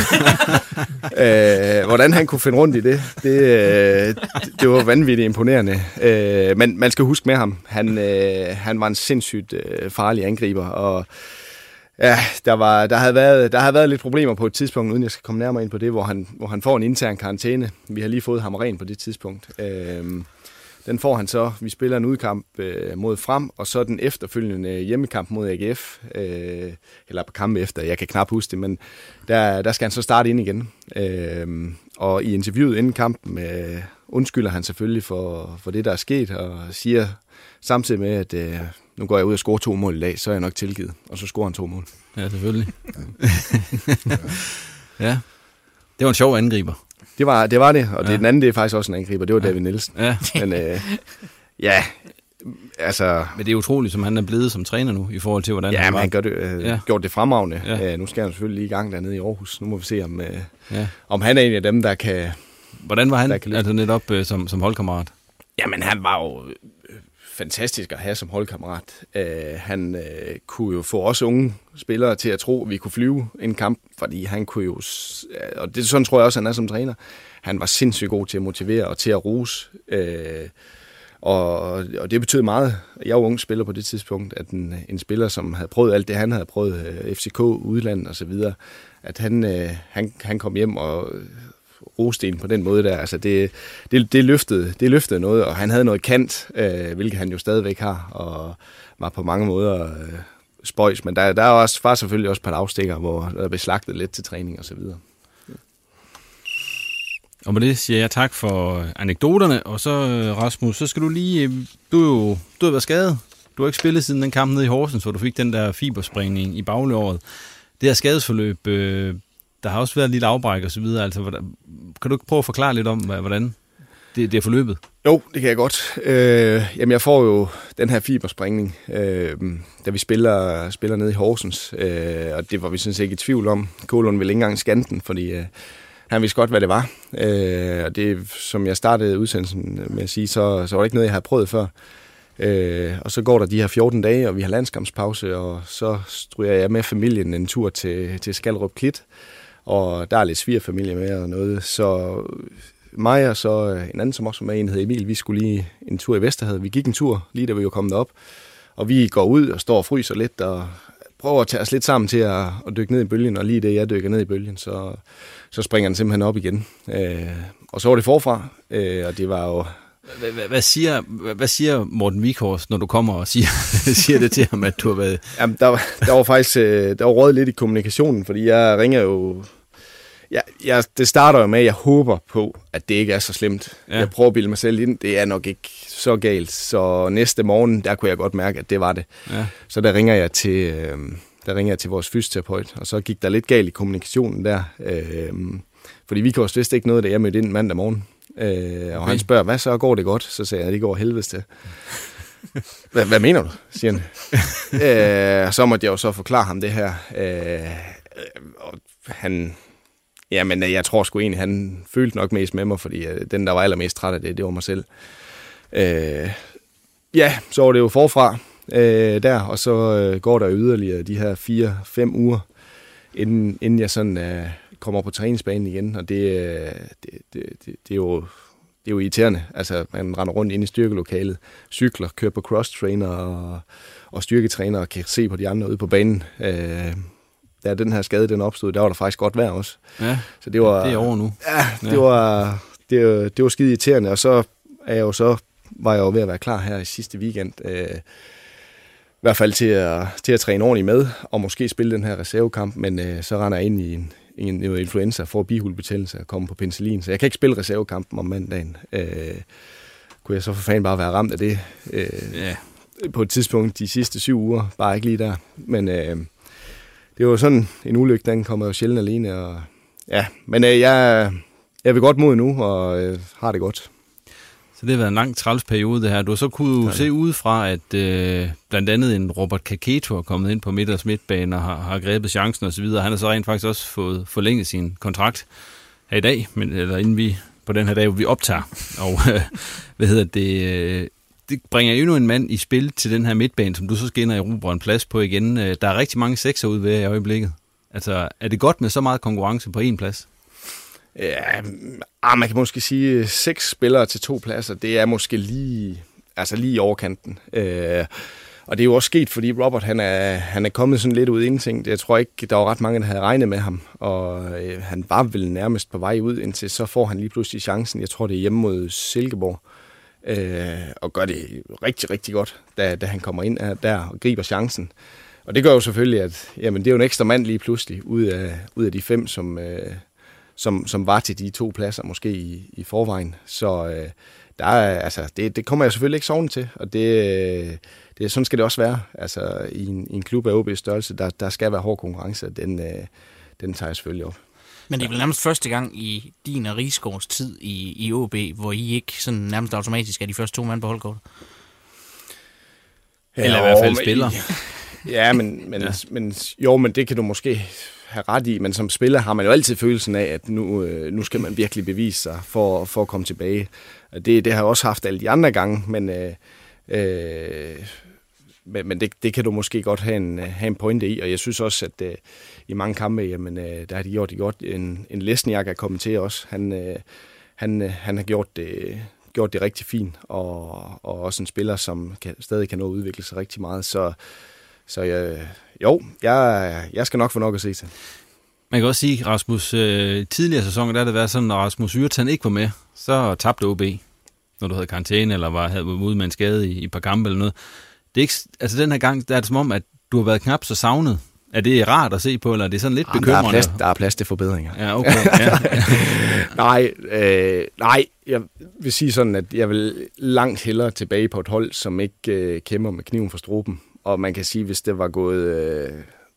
øh, hvordan han kunne finde rundt i det, det, øh, det var vanvittigt imponerende. Øh, men man skal huske med ham, han, øh, han var en sindssygt øh, farlig angriber, og Ja, der, var, der, havde været, der havde været lidt problemer på et tidspunkt, uden jeg skal komme nærmere ind på det, hvor han, hvor han får en intern karantæne. Vi har lige fået ham ren på det tidspunkt. Øhm, den får han så. Vi spiller en udkamp øh, mod Frem, og så den efterfølgende øh, hjemmekamp mod AGF. Øh, eller på kamp efter, jeg kan knap huske det, men der, der skal han så starte ind igen. Øh, og i interviewet inden kampen øh, undskylder han selvfølgelig for, for det, der er sket, og siger samtidig med, at øh, nu går jeg ud og scorer to mål i dag, så er jeg nok tilgivet. Og så scorer han to mål. Ja, selvfølgelig. ja. Det var en sjov angriber. Det var det, var det og ja. det, den anden det er faktisk også en angriber. Det var ja. David Nielsen. Ja. Men øh, ja, altså... Men det er utroligt, som han er blevet som træner nu, i forhold til, hvordan ja, han var. han gør det, øh, ja. gjort det fremragende. Ja. Øh, nu skal han selvfølgelig lige i gang dernede i Aarhus. Nu må vi se, om, øh, ja. om han er en af dem, der kan... Hvordan var han altså netop øh, som, som holdkammerat? Jamen, han var jo fantastisk at have som holdkammerat. Øh, han øh, kunne jo få os unge spillere til at tro, at vi kunne flyve en kamp, fordi han kunne jo, øh, og det sådan tror jeg også, han er som træner, han var sindssygt god til at motivere og til at rose. Øh, og, og det betød meget. Jeg var ung spiller på det tidspunkt, at en, en spiller, som havde prøvet alt det, han havde prøvet, øh, FCK, udlandet og så videre, at han, øh, han, han kom hjem og brosten på den måde der. Altså det, det, det, løftede, det løftede noget, og han havde noget kant, øh, hvilket han jo stadigvæk har, og var på mange måder øh, spøjs. Men der, der er også, var selvfølgelig også et par afstikker, hvor der blev slagtet lidt til træning og så videre. Og med det siger jeg tak for øh, anekdoterne, og så øh, Rasmus, så skal du lige, øh, du, er jo, du har været skadet. Du har ikke spillet siden den kamp nede i Horsens, hvor du fik den der fibersprængning i baglåret. Det her skadesforløb, øh, der har også været en lille afbræk og så videre. Altså, hvordan, kan du ikke prøve at forklare lidt om, hvordan det, det er forløbet? Jo, det kan jeg godt. Øh, jamen, jeg får jo den her fiberspringning, øh, da vi spiller, spiller nede i Horsens, øh, og det var vi sådan set ikke i tvivl om. Kålund ville ikke engang scanne den, fordi øh, han vidste godt, hvad det var. Øh, og det, som jeg startede udsendelsen med at sige, så, så var det ikke noget, jeg havde prøvet før. Øh, og så går der de her 14 dage, og vi har landskampspause, og så stryger jeg med familien en tur til, til Skalrup Klit, og der er lidt svigerfamilie med og noget, så mig og så øh, en anden, som også var med, en hed Emil, vi skulle lige en tur i Vesterhavet. Vi gik en tur, lige da vi var kommet op, og vi går ud og står og fryser lidt, og prøver at tage os lidt sammen til at, at dykke ned i bølgen, og lige det jeg dykker ned i bølgen, så, så springer den simpelthen op igen. Øh, og så var det forfra, øh, og det var jo hvad siger, hvad siger Morten Vikhorst, når du kommer og siger, siger det til ham, at du har været... Jamen, der, der var faktisk øh, der var råd lidt i kommunikationen, fordi jeg ringer jo... Jeg, jeg, det starter jo med, at jeg håber på, at det ikke er så slemt. Ja. Jeg prøver at bilde mig selv ind. Det er nok ikke så galt. Så næste morgen, der kunne jeg godt mærke, at det var det. Ja. Så der ringer jeg til... Øh, der ringer jeg til vores fysioterapeut, og så gik der lidt galt i kommunikationen der. Øh, fordi vi vidste ikke noget, da jeg mødte ind mandag morgen. Øh, og okay. han spørger, hvad så går det godt? Så sagde jeg, det går helvedes til. hvad, hvad mener du, siger han. øh, så måtte jeg jo så forklare ham det her. Øh, og han, jamen, jeg tror sgu egentlig, han følte nok mest med mig, fordi øh, den, der var allermest træt af det, det var mig selv. Øh, ja, så var det jo forfra øh, der, og så øh, går der yderligere de her fire-fem uger, inden, inden jeg sådan... Øh, kommer på træningsbanen igen, og det, det, det, det, det er jo det er jo irriterende. Altså, man render rundt ind i styrkelokalet, cykler, kører på cross-trainer og, og styrketræner og kan se på de andre ude på banen. Øh, da den her skade den opstod, der var der faktisk godt vejr også. Ja, så det, var, det er over nu. Ja, det, ja. Var, det, det var skide irriterende, og så er jeg jo så, var jeg jo ved at være klar her i sidste weekend. Øh, i hvert fald til at, til at træne ordentligt med, og måske spille den her reservekamp, men øh, så render jeg ind i en, en, influenza, får bihulebetændelse og kommer på penicillin. Så jeg kan ikke spille reservekampen om mandagen. Øh, kunne jeg så for fanden bare være ramt af det øh, ja. på et tidspunkt de sidste syv uger. Bare ikke lige der. Men øh, det var sådan en ulykke, den kommer jo sjældent alene. Og, ja, men øh, jeg, jeg vil godt mod nu, og øh, har det godt. Så det har været en lang træls periode det her. Du har så kunne ja. se udefra, at øh, blandt andet en Robert Kaketo er kommet ind på midters midtbane og har, har grebet chancen osv. Han har så rent faktisk også fået forlænget sin kontrakt her i dag, men, eller inden vi på den her dag, hvor vi optager. Og øh, hvad hedder det? Øh, det bringer endnu en mand i spil til den her midtbane, som du så og erobre en plads på igen. Øh, der er rigtig mange sekser ude ved i øjeblikket. Altså, er det godt med så meget konkurrence på én plads? Ja, ah, man kan måske sige, øh, seks spillere til to pladser, det er måske lige, altså lige i overkanten. Øh, og det er jo også sket, fordi Robert han er, han er kommet sådan lidt ud ingenting. Jeg tror ikke, der var ret mange, der havde regnet med ham. Og øh, han var vel nærmest på vej ud, indtil så får han lige pludselig chancen. Jeg tror, det er hjemme mod Silkeborg. Øh, og gør det rigtig, rigtig godt, da, da han kommer ind der og griber chancen. Og det gør jo selvfølgelig, at jamen, det er jo en ekstra mand lige pludselig, ud af, ud af de fem, som, øh, som, som var til de to pladser måske i, i forvejen. Så øh, der er, altså, det, det kommer jeg selvfølgelig ikke sovende til, og det, det, sådan skal det også være. Altså, i, en, i en klub af OB's størrelse, der, der skal være hård konkurrence, den, øh, den tager jeg selvfølgelig op. Men det er vel nærmest første gang i din og Rigsgaards tid i, i OB, hvor I ikke sådan nærmest automatisk er de første to mand på holdkortet? Eller i hvert fald spiller. Ja, men, men, ja. men, jo, men det kan du måske have ret i, men som spiller har man jo altid følelsen af, at nu, øh, nu skal man virkelig bevise sig for, for at komme tilbage. Det, det har jeg også haft alle de andre gange, men, øh, øh, men, men det, det kan du måske godt have en, have en pointe i, og jeg synes også, at øh, i mange kampe, jamen, øh, der har de gjort det godt. En, en Lesniak er kommet til også. Han, øh, han, øh, han har gjort det, gjort det rigtig fint, og, og også en spiller, som kan, stadig kan nå at udvikle sig rigtig meget. Så, så jeg, jo, jeg, jeg skal nok få nok at se til. Man kan også sige, Rasmus, øh, tidligere sæsoner, der har det været sådan, at Rasmus Yrtan ikke var med, så tabte OB, når du havde karantæne, eller var, havde ude med en skade i, i et par kampe eller noget. Det er ikke, altså den her gang, der er det som om, at du har været knap så savnet. Er det rart at se på, eller er det sådan lidt Jamen, bekymrende? Der er, plads, der er plads til forbedringer. Ja, okay. Ja. nej, øh, nej, jeg vil sige sådan, at jeg vil langt hellere tilbage på et hold, som ikke øh, kæmper med kniven for struben. Og man kan sige, hvis det var gået øh,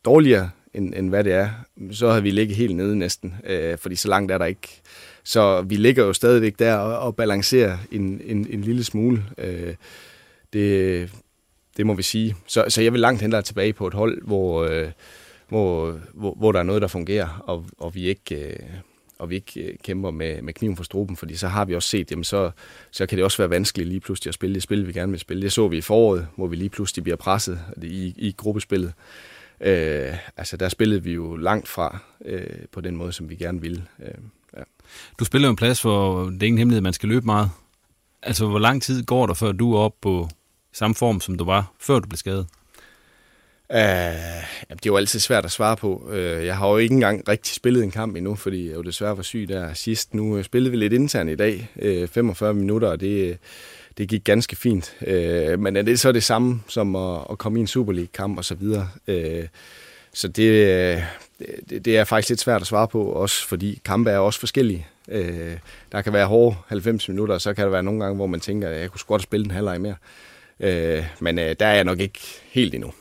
dårligere, end, end hvad det er, så havde vi ligget helt nede næsten, øh, fordi så langt er der ikke. Så vi ligger jo stadigvæk der og, og balancerer en, en, en lille smule. Øh, det, det må vi sige. Så, så jeg vil langt hellere tilbage på et hold, hvor, øh, hvor, hvor, hvor der er noget, der fungerer, og, og vi ikke... Øh, og vi ikke øh, kæmper med, med kniven for struben, fordi så har vi også set, jamen så, så kan det også være vanskeligt lige pludselig at spille det spil, vi gerne vil spille. Det så vi i foråret, hvor vi lige pludselig bliver presset i, i gruppespillet. Øh, altså der spillede vi jo langt fra øh, på den måde, som vi gerne ville. Øh, ja. Du spiller jo en plads, hvor det er ingen hemmelighed, man skal løbe meget. Altså hvor lang tid går der, før du er oppe på samme form, som du var, før du blev skadet? Uh, det er jo altid svært at svare på. Uh, jeg har jo ikke engang rigtig spillet en kamp endnu, fordi jeg jo desværre var syg der sidst. Nu uh, spillede vi lidt internt i dag, øh, uh, 45 minutter, og det, det gik ganske fint. Uh, men er det så det samme som at, at komme i en Super League-kamp og så videre? Uh, så det, det, det er faktisk lidt svært at svare på, også fordi kampe er også forskellige. Uh, der kan være hårde 90 minutter, og så kan der være nogle gange, hvor man tænker, at jeg kunne godt spille en halvleg mere. Uh, men uh, der er jeg nok ikke helt endnu.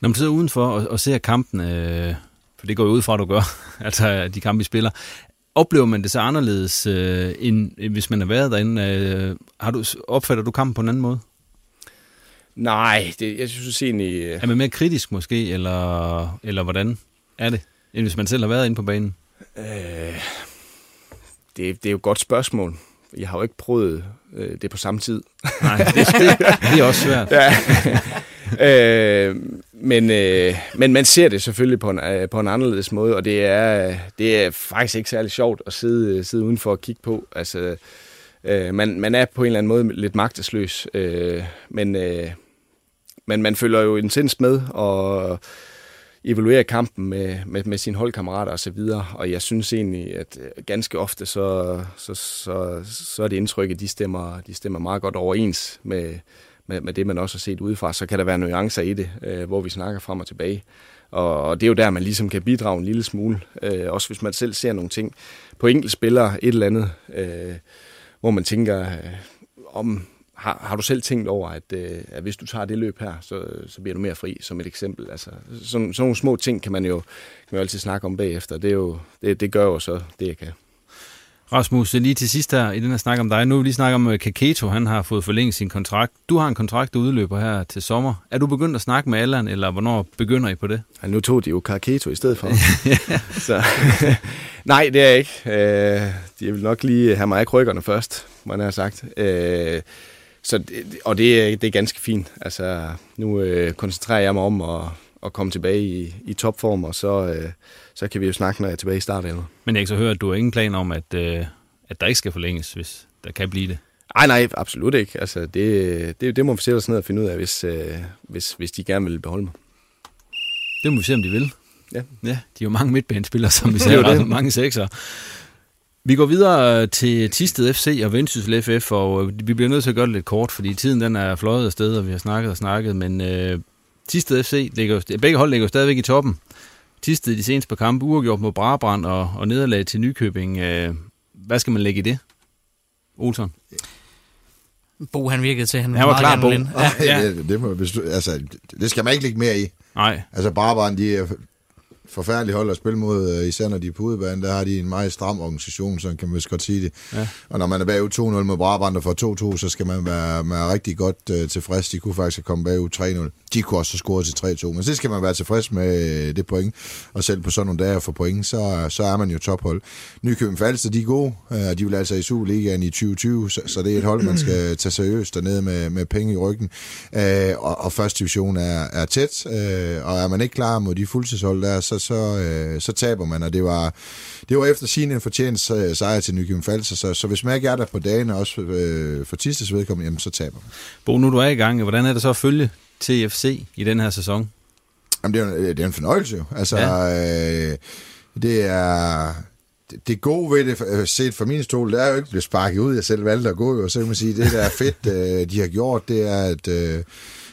Når man sidder udenfor og, og ser kampen, øh, for det går jo ud fra, at du gør, altså de kampe, vi spiller, oplever man det så anderledes, øh, end hvis man har været derinde? Øh, har du, opfatter du kampen på en anden måde? Nej, det, jeg synes egentlig... Øh... Er man mere kritisk måske, eller, eller hvordan er det, end hvis man selv har været inde på banen? Øh, det, det er jo et godt spørgsmål. Jeg har jo ikke prøvet øh, det på samme tid. Nej, det, det, det er også svært. ja øh, men, øh, men man ser det selvfølgelig på en, øh, på en anderledes måde, og det er, det er faktisk ikke særlig sjovt at sidde, øh, sidde udenfor og kigge på. Altså, øh, man, man er på en eller anden måde lidt magtesløs, øh, men, øh, men man følger jo intens med og evaluerer kampen med, med, med sine holdkammerater og så videre, og jeg synes egentlig, at øh, ganske ofte så, så, så, så er det indtryk, at de stemmer, de stemmer meget godt overens med, med, med det, man også har set udefra, så kan der være nuancer i det, øh, hvor vi snakker frem og tilbage. Og, og det er jo der, man ligesom kan bidrage en lille smule. Øh, også hvis man selv ser nogle ting på enkelte spillere, et eller andet, øh, hvor man tænker, øh, om har, har du selv tænkt over, at, øh, at hvis du tager det løb her, så, så bliver du mere fri, som et eksempel? Altså, sådan, sådan nogle små ting kan man jo, kan man jo altid snakke om bagefter. Det, er jo, det, det gør jo så det, jeg kan. Rasmus, lige til sidst her i den her snak om dig. Nu vil vi lige snakke om øh, Kaketo. Han har fået forlænget sin kontrakt. Du har en kontrakt, der udløber her til sommer. Er du begyndt at snakke med Allan, eller hvornår begynder I på det? Ja, nu tog de jo Kaketo i stedet for. så, nej, det er jeg ikke. Øh, de vil nok lige have mig krykkerne først, man har sagt. Øh, så, og det, det er ganske fint. Altså, nu øh, koncentrerer jeg mig om at, at komme tilbage i, i topform, og så, øh, så kan vi jo snakke, når jeg er tilbage i starten. Men jeg kan så høre, at du har ingen plan om, at, øh, at der ikke skal forlænges, hvis der kan blive det. Nej, nej, absolut ikke. Altså, det, det, det må vi sætte os ned og finde ud af, hvis, øh, hvis, hvis de gerne vil beholde mig. Det må vi se, om de vil. Ja. ja de er jo mange midtbanespillere, som vi ser, mange sekser. Vi går videre til Tisted FC og Vendsyssel FF, og øh, vi bliver nødt til at gøre det lidt kort, fordi tiden den er fløjet afsted, og vi har snakket og snakket, men øh, Tisted FC, ligger, begge hold ligger jo stadigvæk i toppen. Tisted de seneste par kampe, uafgjort mod Brabrand og, og nederlag til Nykøbing. Øh, hvad skal man lægge i det? Olsen? Bo, han virkede til, han, han var klar, Bo. Ja, ja. Det, det, må, hvis du, altså, det skal man ikke lægge mere i. Nej. Altså, Brabrand, de er forfærdeligt hold at spille mod, øh, især når de er på udebane, der har de en meget stram organisation, så kan man vist godt sige det. Ja. Og når man er bagud 2-0 mod Brabant og får 2-2, så skal man være, være rigtig godt uh, tilfreds. De kunne faktisk komme bagud 3-0. De kunne også score til 3-2, men så skal man være tilfreds med øh, det point. Og selv på sådan nogle dage for point, så, så er man jo tophold. Nykøbing Falster, de er gode. Uh, de vil altså i Superligaen i 2020, så, så det er et hold, man skal tage seriøst dernede med, med penge i ryggen. Uh, og, og første division er, er tæt, uh, og er man ikke klar mod de fuldtidshold der, så, så, uh, så taber man, og det var, det var efter sin en fortjent sejr til Nykøbing Falster, så, så hvis man ikke er der på dagen, også uh, for Tistes vedkommende, jamen, så taber man. Bo, nu du er i gang, hvordan er det så at følge TFC i den her sæson? Jamen, det er, det er en fornøjelse jo. Altså, ja. øh, det er... Det, gode ved det, øh, set fra min stol, det er jo ikke blevet sparket ud. Jeg selv valgte at gå, og så kan man sige, det der er fedt, øh, de har gjort, det er, at, øh,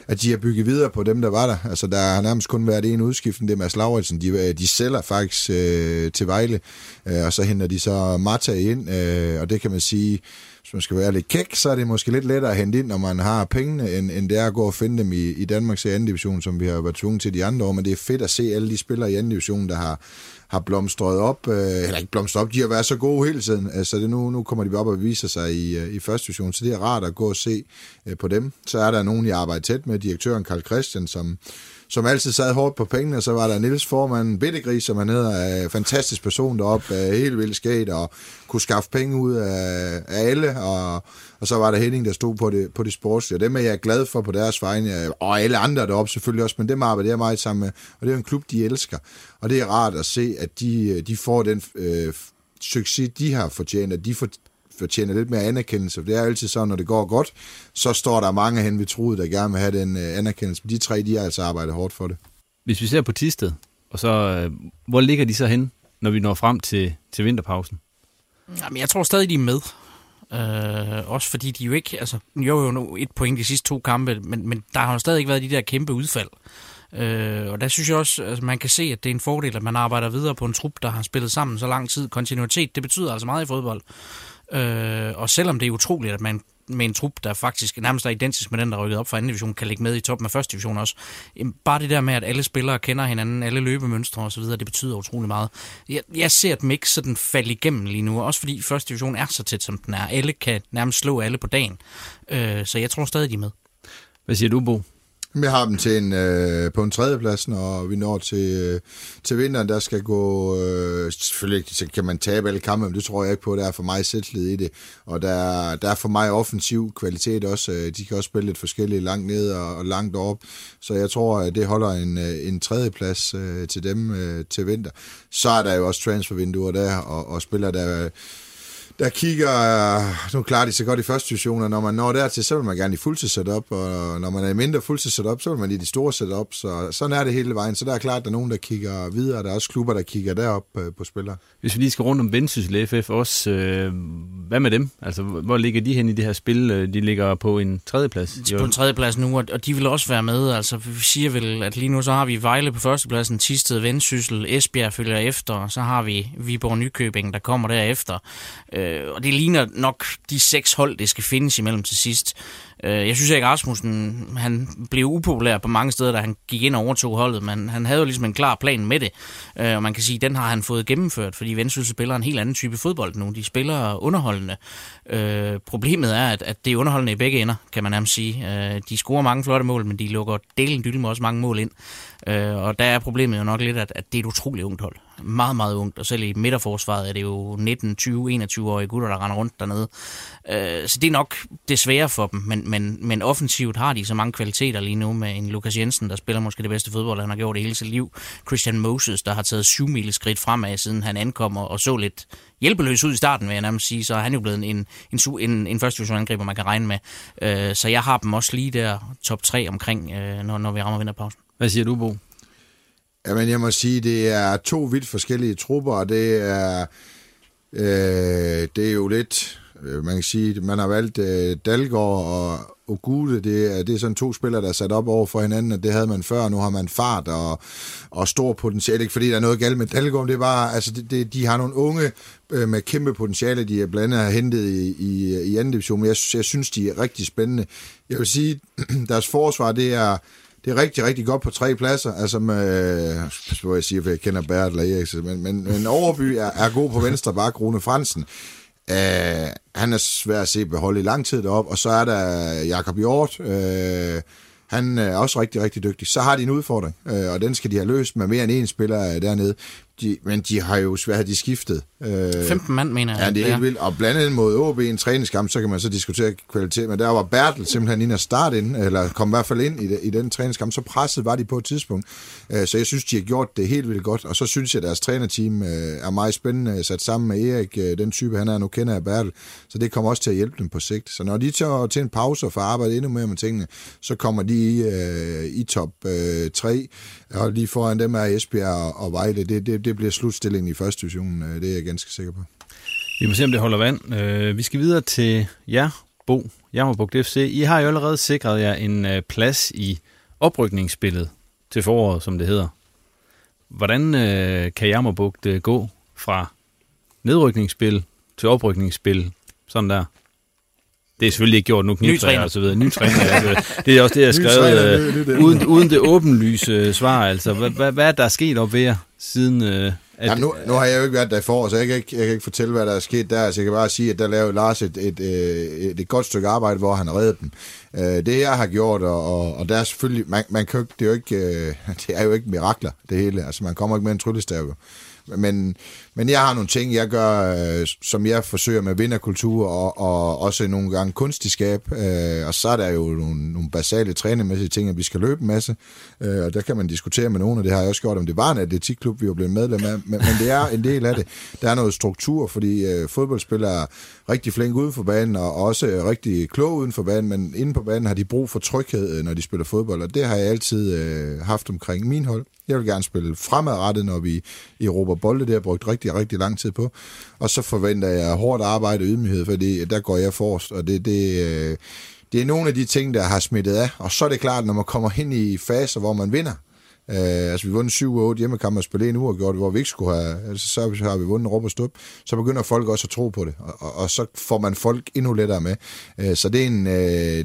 at de har bygget videre på dem, der var der. Altså, der har nærmest kun været en udskiftning, det er Mads Lauritsen. De, øh, de sælger faktisk øh, til Vejle, øh, og så henter de så Marta ind, øh, og det kan man sige, hvis man skal være lidt kæk, så er det måske lidt lettere at hente ind, når man har pengene, end, end det er at gå og finde dem i, i Danmarks anden division, som vi har været tvunget til de andre år. Men det er fedt at se alle de spillere i anden division, der har, har blomstret op, øh, eller ikke blomstret op, de har været så gode hele tiden. Altså det nu, nu kommer de op og viser sig i, øh, i første division, så det er rart at gå og se øh, på dem. Så er der nogen, jeg arbejder tæt med, direktøren Karl Christian, som, som altid sad hårdt på pengene, så var der Niels Formand Bittegris, som han hedder, en fantastisk person deroppe, helt vildt skægt, og kunne skaffe penge ud af, af alle, og, og så var der Henning, der stod på det, på det sportslige, og dem er jeg glad for på deres vegne, og alle andre deroppe selvfølgelig også, men dem arbejder jeg meget sammen med, og det er en klub, de elsker, og det er rart at se, at de, de får den øh, succes, de har fortjent, at de får, fortjener lidt mere anerkendelse. Det er altid sådan, når det går godt, så står der mange hen ved truet, der gerne vil have den øh, anerkendelse. Men de tre, de har altså arbejdet hårdt for det. Hvis vi ser på Tisted, og så, øh, hvor ligger de så hen, når vi når frem til, til vinterpausen? Jamen, jeg tror stadig, de er med. Øh, også fordi de jo ikke, altså, jo jo nu et point de sidste to kampe, men, men der har jo stadig ikke været de der kæmpe udfald. Øh, og der synes jeg også, at altså, man kan se, at det er en fordel, at man arbejder videre på en trup, der har spillet sammen så lang tid. Kontinuitet, det betyder altså meget i fodbold. Øh, og selvom det er utroligt, at man med en trup, der faktisk nærmest er identisk med den, der rykkede op fra anden division, kan ligge med i toppen af første division også. Bare det der med, at alle spillere kender hinanden, alle løbemønstre osv., det betyder utrolig meget. Jeg, jeg ser dem ikke sådan falde igennem lige nu, også fordi første division er så tæt, som den er. Alle kan nærmest slå alle på dagen. Øh, så jeg tror stadig, de er med. Hvad siger du, Bo? Vi har dem til en, øh, på en tredjeplads, og vi når til, øh, til vinteren, der skal gå... Øh, selvfølgelig så kan man tabe alle kampe, men det tror jeg ikke på. Der er for mig selvtillid i det. Og der, der er for mig offensiv kvalitet også. Øh, de kan også spille lidt forskelligt langt ned og, og langt op. Så jeg tror, at det holder en, øh, en tredjeplads øh, til dem øh, til vinter. Så er der jo også transfervinduer der, og, og spiller der der kigger, nu klarer de så godt i første division, og når man når dertil, så vil man gerne i fuldtids setup, og når man er i mindre fuldtids setup, så vil man i de store setup, så sådan er det hele vejen. Så der er klart, at der er nogen, der kigger videre, der er også klubber, der kigger derop øh, på spillere. Hvis vi lige skal rundt om Vendsyssel FF også, øh, hvad med dem? Altså, hvor ligger de hen i det her spil? Øh, de ligger på en tredjeplads. På en tredjeplads nu, og de vil også være med. Altså, vi siger vel, at lige nu så har vi Vejle på førstepladsen, Tisted, Vendsyssel, Esbjerg følger efter, og så har vi Viborg Nykøbing, der kommer derefter. Øh, Øh, og det ligner nok de seks hold, det skal findes imellem til sidst. Øh, jeg synes ikke, Rasmussen han blev upopulær på mange steder, da han gik ind og overtog holdet, men han havde jo ligesom en klar plan med det. Øh, og man kan sige, at den har han fået gennemført, fordi Vendsyssel spiller en helt anden type fodbold nu. De spiller underholdende. Øh, problemet er, at, at det er underholdende i begge ender, kan man nærmest sige. Øh, de scorer mange flotte mål, men de lukker delen dyld med også mange mål ind. Øh, og der er problemet jo nok lidt, at, at det er et utroligt ungt hold. Meget, meget ungt, og selv i midterforsvaret er det jo 19, 20, 21-årige gutter, der render rundt dernede. Øh, så det er nok det svære for dem, men, men, men offensivt har de så mange kvaliteter lige nu med en Lukas Jensen, der spiller måske det bedste fodbold, han har gjort det hele sit liv. Christian Moses, der har taget syv mil skridt fremad, siden han ankom og så lidt hjælpeløs ud i starten, vil jeg nærmest sige, så er han jo blevet en, en, en, en første division angriber, man kan regne med. Øh, så jeg har dem også lige der top 3 omkring, øh, når, når vi rammer vinterpausen. Hvad siger du, Bo? Jamen, jeg må sige, det er to vidt forskellige trupper, og det er, øh, det er jo lidt, øh, man kan sige, man har valgt øh, Dalgaard og Ogude, det er, det er sådan to spillere, der er sat op over for hinanden, og det havde man før, nu har man fart og, og stor potentiale, ikke fordi der er noget galt med Dalgaard, det er bare, altså det, det, de har nogle unge øh, med kæmpe potentiale, de er blandt andet hentet i, i, i anden division, men jeg, jeg synes, de er rigtig spændende. Jeg vil sige, deres forsvar, det er, det er rigtig, rigtig godt på tre pladser. Altså med, hvad jeg siger, for jeg kender Bert eller Eriksen, men, men, men Overby er, er god på venstre bak, Rune Fransen. Uh, han er svær at se beholde i lang tid deroppe, og så er der Jakob Hjort, uh, han er også rigtig, rigtig dygtig. Så har de en udfordring, øh, og den skal de have løst med mere end én spiller øh, dernede. De, men de har jo svært, de skiftet. Øh, 15 mand, mener jeg. Ja, det er helt vildt. Og blandt andet mod OB i en træningskamp, så kan man så diskutere kvalitet. Men der var Bertel simpelthen ind og starte ind, eller kom i hvert fald ind i, i den træningskamp. Så presset var de på et tidspunkt. Øh, så jeg synes, de har gjort det helt vildt godt. Og så synes jeg, at deres trænerteam øh, er meget spændende sat sammen med Erik, øh, den type han er. Nu kender jeg Bertel. Så det kommer også til at hjælpe dem på sigt. Så når de tager til en pause og får arbejde endnu mere med tingene, så kommer de i, øh, i top øh, 3. Og lige foran dem er Esbjerg og Vejle. Det, det, det bliver slutstillingen i første division. Øh, det er jeg ganske sikker på. Vi må se, om det holder vand. Øh, vi skal videre til jer, Bo, Jammerbugt FC. I har jo allerede sikret jer en øh, plads i oprykningsspillet til foråret, som det hedder. Hvordan øh, kan Jammerbugt øh, gå fra nedrykningsspil til oprykningsspil, sådan der? Det er selvfølgelig ikke gjort nu, knivtræner og så videre. Ny træner, altså, det er også det, jeg har skrevet, øh, uden, uden det åbenlyse svar. Altså, hvad, hvad, hvad er der sket op ved jer, siden... Øh, at, Jamen, nu, nu har jeg jo ikke været der i forår, så jeg kan, ikke, jeg kan ikke fortælle, hvad der er sket der. Så jeg kan bare sige, at der lavede Lars et, et, et, et, godt stykke arbejde, hvor han reddede dem. Øh, det jeg har gjort, og, og, og der er selvfølgelig... Man, man kan, det, er jo ikke, øh, det er jo ikke mirakler, det hele. Altså, man kommer ikke med en tryllestav. Men, men jeg har nogle ting, jeg gør, øh, som jeg forsøger med vinderkultur, og, og også nogle gange kunstigskab. Øh, og så er der jo nogle, nogle basale trænemæssige ting, at vi skal løbe en masse. Øh, og der kan man diskutere med nogen, og det har jeg også gjort, om det var en atletikklub, vi var blevet medlem af. Men, men det er en del af det. Der er noget struktur, fordi øh, fodboldspillere er rigtig flink uden for banen, og også rigtig klog uden for banen, men inde på banen har de brug for tryghed, øh, når de spiller fodbold, og det har jeg altid øh, haft omkring min hold. Jeg vil gerne spille fremadrettet, når vi i Europa Bolde, det har brugt rigtig, rigtig lang tid på. Og så forventer jeg hårdt arbejde og ydmyghed, fordi der går jeg forrest, og det, det, øh, det er nogle af de ting, der har smittet af. Og så er det klart, når man kommer hen i faser, hvor man vinder, Uh, altså vi vundet 7-8 hjemmekampe og spillede en uge og det, hvor vi ikke skulle have, altså, så har vi vundet råb og stup, så begynder folk også at tro på det, og, og, og så får man folk endnu lettere med. Uh, så det er, en, uh,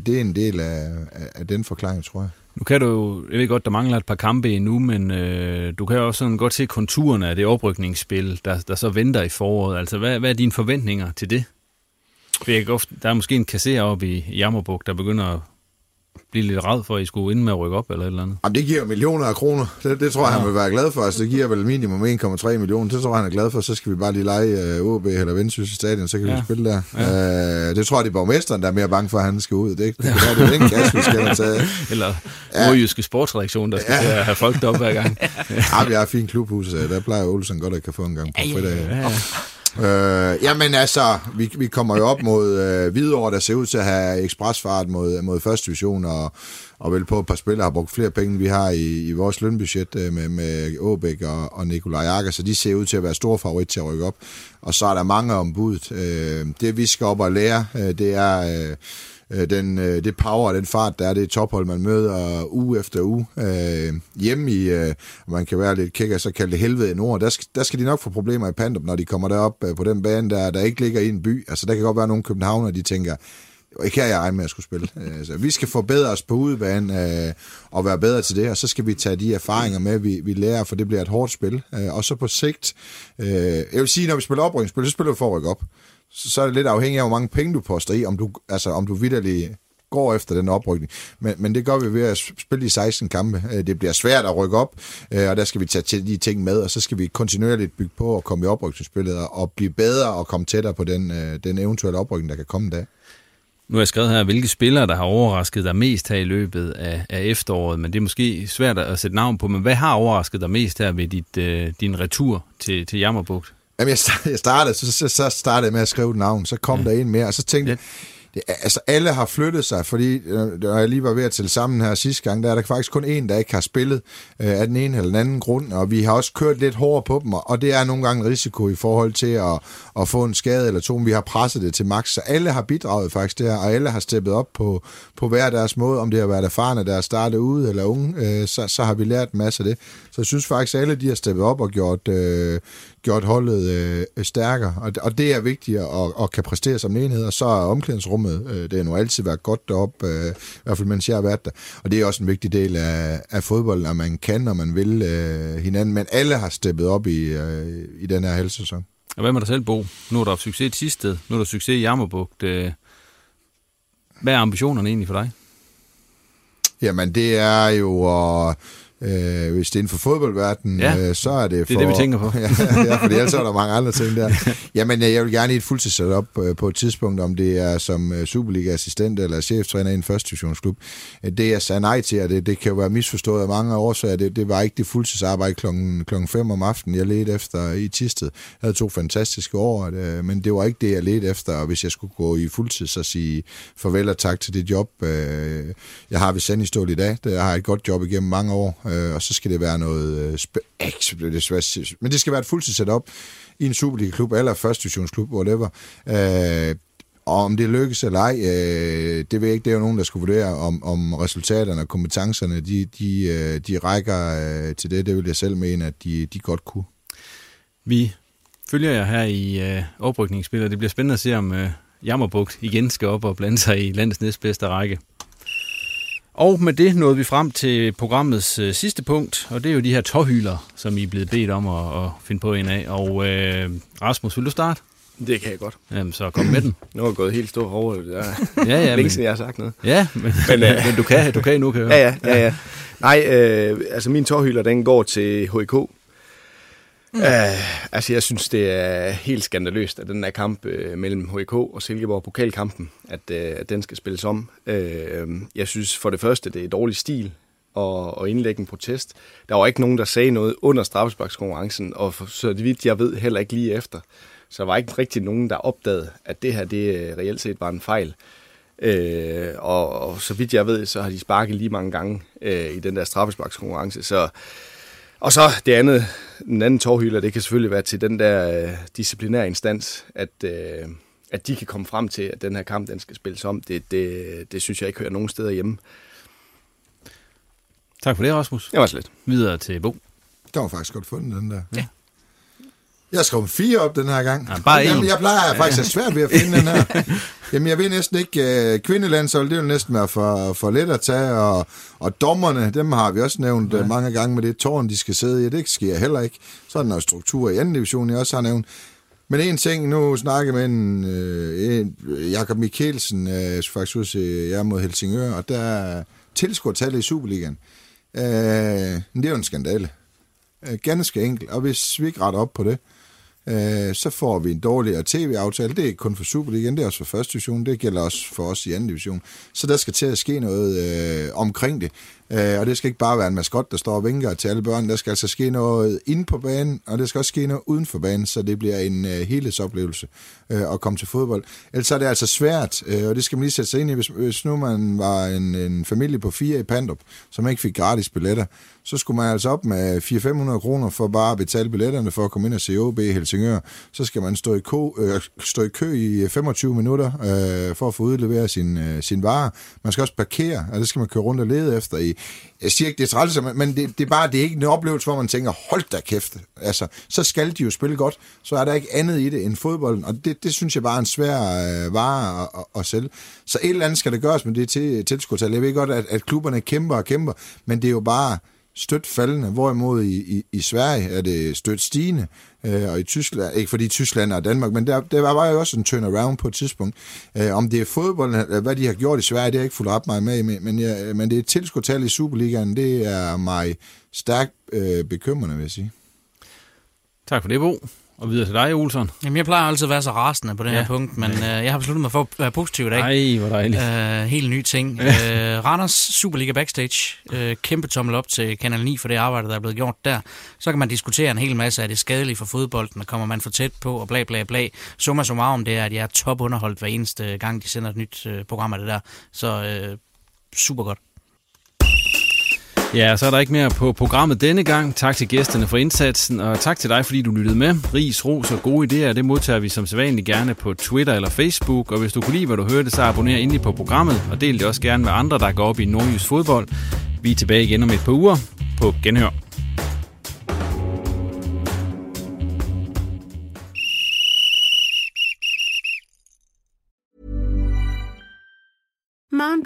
det er en del af, af den forklaring, tror jeg. Nu kan du, jeg ved godt, der mangler et par kampe endnu, men øh, du kan jo også sådan godt se konturerne af det oprykningsspil, der, der så venter i foråret. Altså, hvad, hvad er dine forventninger til det? For jeg kan ofte, der er måske en kasser oppe i Jammerbuk, der begynder at blive lidt ræd for, at I skulle ind med at rykke op eller et eller andet? Jamen, det giver millioner af kroner. Det, det tror jeg, ja. han vil være glad for. Altså, det giver vel minimum 1,3 millioner. Det tror jeg, han er glad for. Så skal vi bare lige lege OB eller Vendsyssel stadion, så kan ja. vi spille der. Ja. Uh, det tror jeg, det er borgmesteren, der er mere bange for, at han skal ud. Det, det være, det er den kasse, vi skal taget. Eller ja. nordjyske sportsredaktion, der skal ja. have folk deroppe hver gang. ja, vi har et fint klubhus. Der plejer Olsen godt at kan få en gang på fredag. Ja, ja, ja. Øh, jamen altså, vi, vi kommer jo op mod øh, Hvidovre, der ser ud til at have ekspresfart mod, mod første division, og, og vel på et par spillere har brugt flere penge, end vi har i, i vores lønbudget øh, med, med Åbæk og, og Nikolaj Jakker, så de ser ud til at være store favorit til at rykke op. Og så er der mange ombud. Øh, det vi skal op og lære, øh, det er... Øh, øh, den, øh, det power og den fart, der er det tophold, man møder uge efter uge. Øh, hjemme i, øh, man kan være lidt kækker, så kalde det helvede i nord, der skal, der skal de nok få problemer i Pandrup, når de kommer derop øh, på den bane, der, der ikke ligger i en by. Altså der kan godt være nogle københavner, de tænker, ikke her jeg med at skulle spille. Øh, altså, vi skal forbedre os på udebane øh, og være bedre til det, og så skal vi tage de erfaringer med, vi, vi lærer, for det bliver et hårdt spil. Øh, og så på sigt, øh, jeg vil sige, når vi spiller oprykningsspil, så spiller vi for at rykke op så, så er det lidt afhængigt af, hvor mange penge du poster i, om du, altså, om du vidderlig går efter den oprykning. Men, men det gør vi ved at spille de 16 kampe. Øh, det bliver svært at rykke op, øh, og der skal vi tage til de ting med, og så skal vi kontinuerligt bygge på og komme i oprykningsspillet og blive bedre og komme tættere på den, øh, den eventuelle oprykning, der kan komme der. Nu har jeg skrevet her, hvilke spillere, der har overrasket dig mest her i løbet af, af efteråret, men det er måske svært at sætte navn på, men hvad har overrasket dig mest her ved dit, øh, din retur til, til Jammerbugt? Jamen, jeg startede, så, så, så startede jeg med at skrive et navn, så kom ja. der en mere, og så tænkte jeg, det, altså alle har flyttet sig, fordi øh, når jeg lige var ved at tælle sammen her sidste gang, der er der faktisk kun en, der ikke har spillet øh, af den ene eller den anden grund, og vi har også kørt lidt hårdere på dem, og det er nogle gange en risiko i forhold til at, at få en skade eller to, men vi har presset det til max, så alle har bidraget faktisk der, og alle har steppet op på, på hver deres måde, om det har været erfarne, der er startet ude eller unge, øh, så, så har vi lært en masse af det. Så jeg synes faktisk, at alle de har steppet op og gjort, øh, gjort holdet øh, stærkere, og, og det er vigtigt at, at kan præstere som en enhed, og så er omklædningsrummet, øh, det har nu altid været godt deroppe, øh, i hvert fald mens jeg har været der, og det er også en vigtig del af, af fodbold, at man kan, og man vil øh, hinanden, men alle har steppet op i, i den her halvsæson. Og hvad med dig selv, Bo? Nu er der succes i Tisted, nu er der succes i Jammerbugt. Hvad er ambitionerne egentlig for dig? Jamen, det er jo at Øh, hvis det er inden for fodboldverdenen, ja, øh, så er det for... Det er det, vi tænker på. ja, ja, fordi ellers er der mange andre ting der. Jamen, øh, jeg vil gerne i et fuldtidssetup øh, på et tidspunkt, om det er som øh, Superliga-assistent eller cheftræner i en første divisionsklub. Det jeg sagde nej til, og det, det kan jo være misforstået af mange årsager, det, det var ikke det fuldtidsarbejde klokken, klokken 5 om aftenen, jeg ledte efter i Tisted. Jeg havde to fantastiske år, men det var ikke det, jeg ledte efter, og hvis jeg skulle gå i fuldtid, så sige farvel og tak til det job, jeg har ved Sandistål i dag. Jeg har et godt job igennem mange år, øh, og så skal det være noget... Øh, sp- det svært, men det skal være et fuldtids setup i en Superliga-klub eller første divisionsklub, whatever. Øh, og om det lykkes eller ej, øh, det ved jeg ikke. Det er jo nogen, der skulle vurdere, om, om resultaterne og kompetencerne, de, de, øh, de rækker øh, til det. Det vil jeg selv mene, at de, de godt kunne. Vi følger jer her i øh, oprykningsspillet. Det bliver spændende at se, om øh, Jammerbugt igen skal op og blande sig i landets næstbedste række. Og med det nåede vi frem til programmets øh, sidste punkt, og det er jo de her tårhyler, som I er blevet bedt om at, at finde på en af. Og øh, Rasmus, vil du starte? Det kan jeg godt. Jamen, så kom med den. Nu er jeg gået helt stor over det. Der. Ja, ja. Længe siden jeg har sagt noget. Ja, men, men, øh, men du kan, du kan nu, kan jeg Ja, ja, ja. ja. Nej, øh, altså min tårhyler, den går til HK. Mm. Uh, altså, jeg synes, det er helt skandaløst, at den der kamp uh, mellem HK og Silkeborg, pokalkampen, at, uh, at den skal spilles om. Uh, jeg synes for det første, det er dårlig stil at, at indlægge en protest. Der var ikke nogen, der sagde noget under straffesparkskonkurrencen, og for, så vidt jeg ved heller ikke lige efter. Så der var ikke rigtig nogen, der opdagede, at det her det reelt set var en fejl. Uh, og, og så vidt jeg ved, så har de sparket lige mange gange uh, i den der straffesparkskonkurrence. Så og så det andet, den anden tårhylder, det kan selvfølgelig være til den der øh, disciplinære instans, at, øh, at de kan komme frem til, at den her kamp, den skal spilles om. Det, det, det synes jeg ikke hører nogen steder hjemme. Tak for det, Rasmus. Det var slet. Videre til Bo. Det var faktisk godt fundet, den der. Ja. Jeg skrev fire op den her gang. Ja, bare Jamen, en. jeg plejer faktisk at svært ved at finde den her. Jamen, jeg ved næsten ikke, uh, kvindelandshold, det vil næsten være for, for let at tage, og, og dommerne, dem har vi også nævnt ja. uh, mange gange med det tårn, de skal sidde i, det sker heller ikke. Så er der noget struktur i anden division, jeg også har nævnt. Men en ting, nu snakker med en, uh, en Jakob Mikkelsen, uh, faktisk ud se jer mod Helsingør, og der er tilskuertallet i Superligaen. Uh, det er jo en skandale. Uh, ganske enkelt, og hvis vi ikke retter op på det, øh, Øh, så får vi en dårligere tv-aftale. Det er ikke kun for Superligaen, det er også for første division, det gælder også for os i anden division. Så der skal til at ske noget øh, omkring det. Øh, og det skal ikke bare være en maskot, der står og vinker til alle børn. Der skal altså ske noget inde på banen, og det skal også ske noget uden for banen, så det bliver en øh, helhedsoplevelse øh, at komme til fodbold. Ellers er det altså svært, øh, og det skal man lige sætte sig ind i, hvis, hvis nu man var en, en familie på fire i Pandrup, som ikke fik gratis billetter, så skulle man altså op med 400-500 kroner for bare at betale billetterne for at komme ind og se OB i Helsingør. Så skal man stå i, ko, øh, stå i kø i øh, 25 minutter øh, for at få udleveret sin, øh, sin vare. Man skal også parkere, og det skal man køre rundt og lede efter i. Jeg siger ikke, det er træls, men det, det, er bare det er ikke en oplevelse, hvor man tænker, hold da kæft. Altså, så skal de jo spille godt. Så er der ikke andet i det end fodbolden, og det, det synes jeg bare er en svær øh, vare at, at, at sælge. Så et eller andet skal det gøres med det til tilskuertal. Jeg ved godt, at, at klubberne kæmper og kæmper, men det er jo bare stødt faldende, hvorimod i, i, i Sverige er det stødt stigende, øh, og i Tyskland, ikke fordi Tyskland og Danmark, men der, der var jo også en turnaround på et tidspunkt. Øh, om det er fodbold, hvad de har gjort i Sverige, det har jeg ikke fulgt op mig med men, jeg, men det er tilskudtal i Superligaen, det er mig stærkt øh, bekymrende, vil jeg sige. Tak for det, Bo. Og videre til dig, Olsen. Jamen, jeg plejer altid at være så rasende på det ja. her punkt, men øh, jeg har besluttet mig for at være positiv i dag. Ej, hvor dejligt. Øh, helt ny ting. øh, Randers Superliga Backstage. Øh, kæmpe tommel op til Kanal 9 for det arbejde, der er blevet gjort der. Så kan man diskutere en hel masse, er det skadeligt for fodbolden, og kommer man for tæt på, og bla bla bla. Summa summarum, det er, at jeg er top underholdt hver eneste gang, de sender et nyt øh, program af det der. Så øh, super godt. Ja, så er der ikke mere på programmet denne gang. Tak til gæsterne for indsatsen, og tak til dig, fordi du lyttede med. Ris, ros og gode idéer, det modtager vi som sædvanligt gerne på Twitter eller Facebook. Og hvis du kunne lide, hvad du hørte, så abonner endelig på programmet, og del det også gerne med andre, der går op i nordjysk fodbold. Vi er tilbage igen om et par uger på Genhør.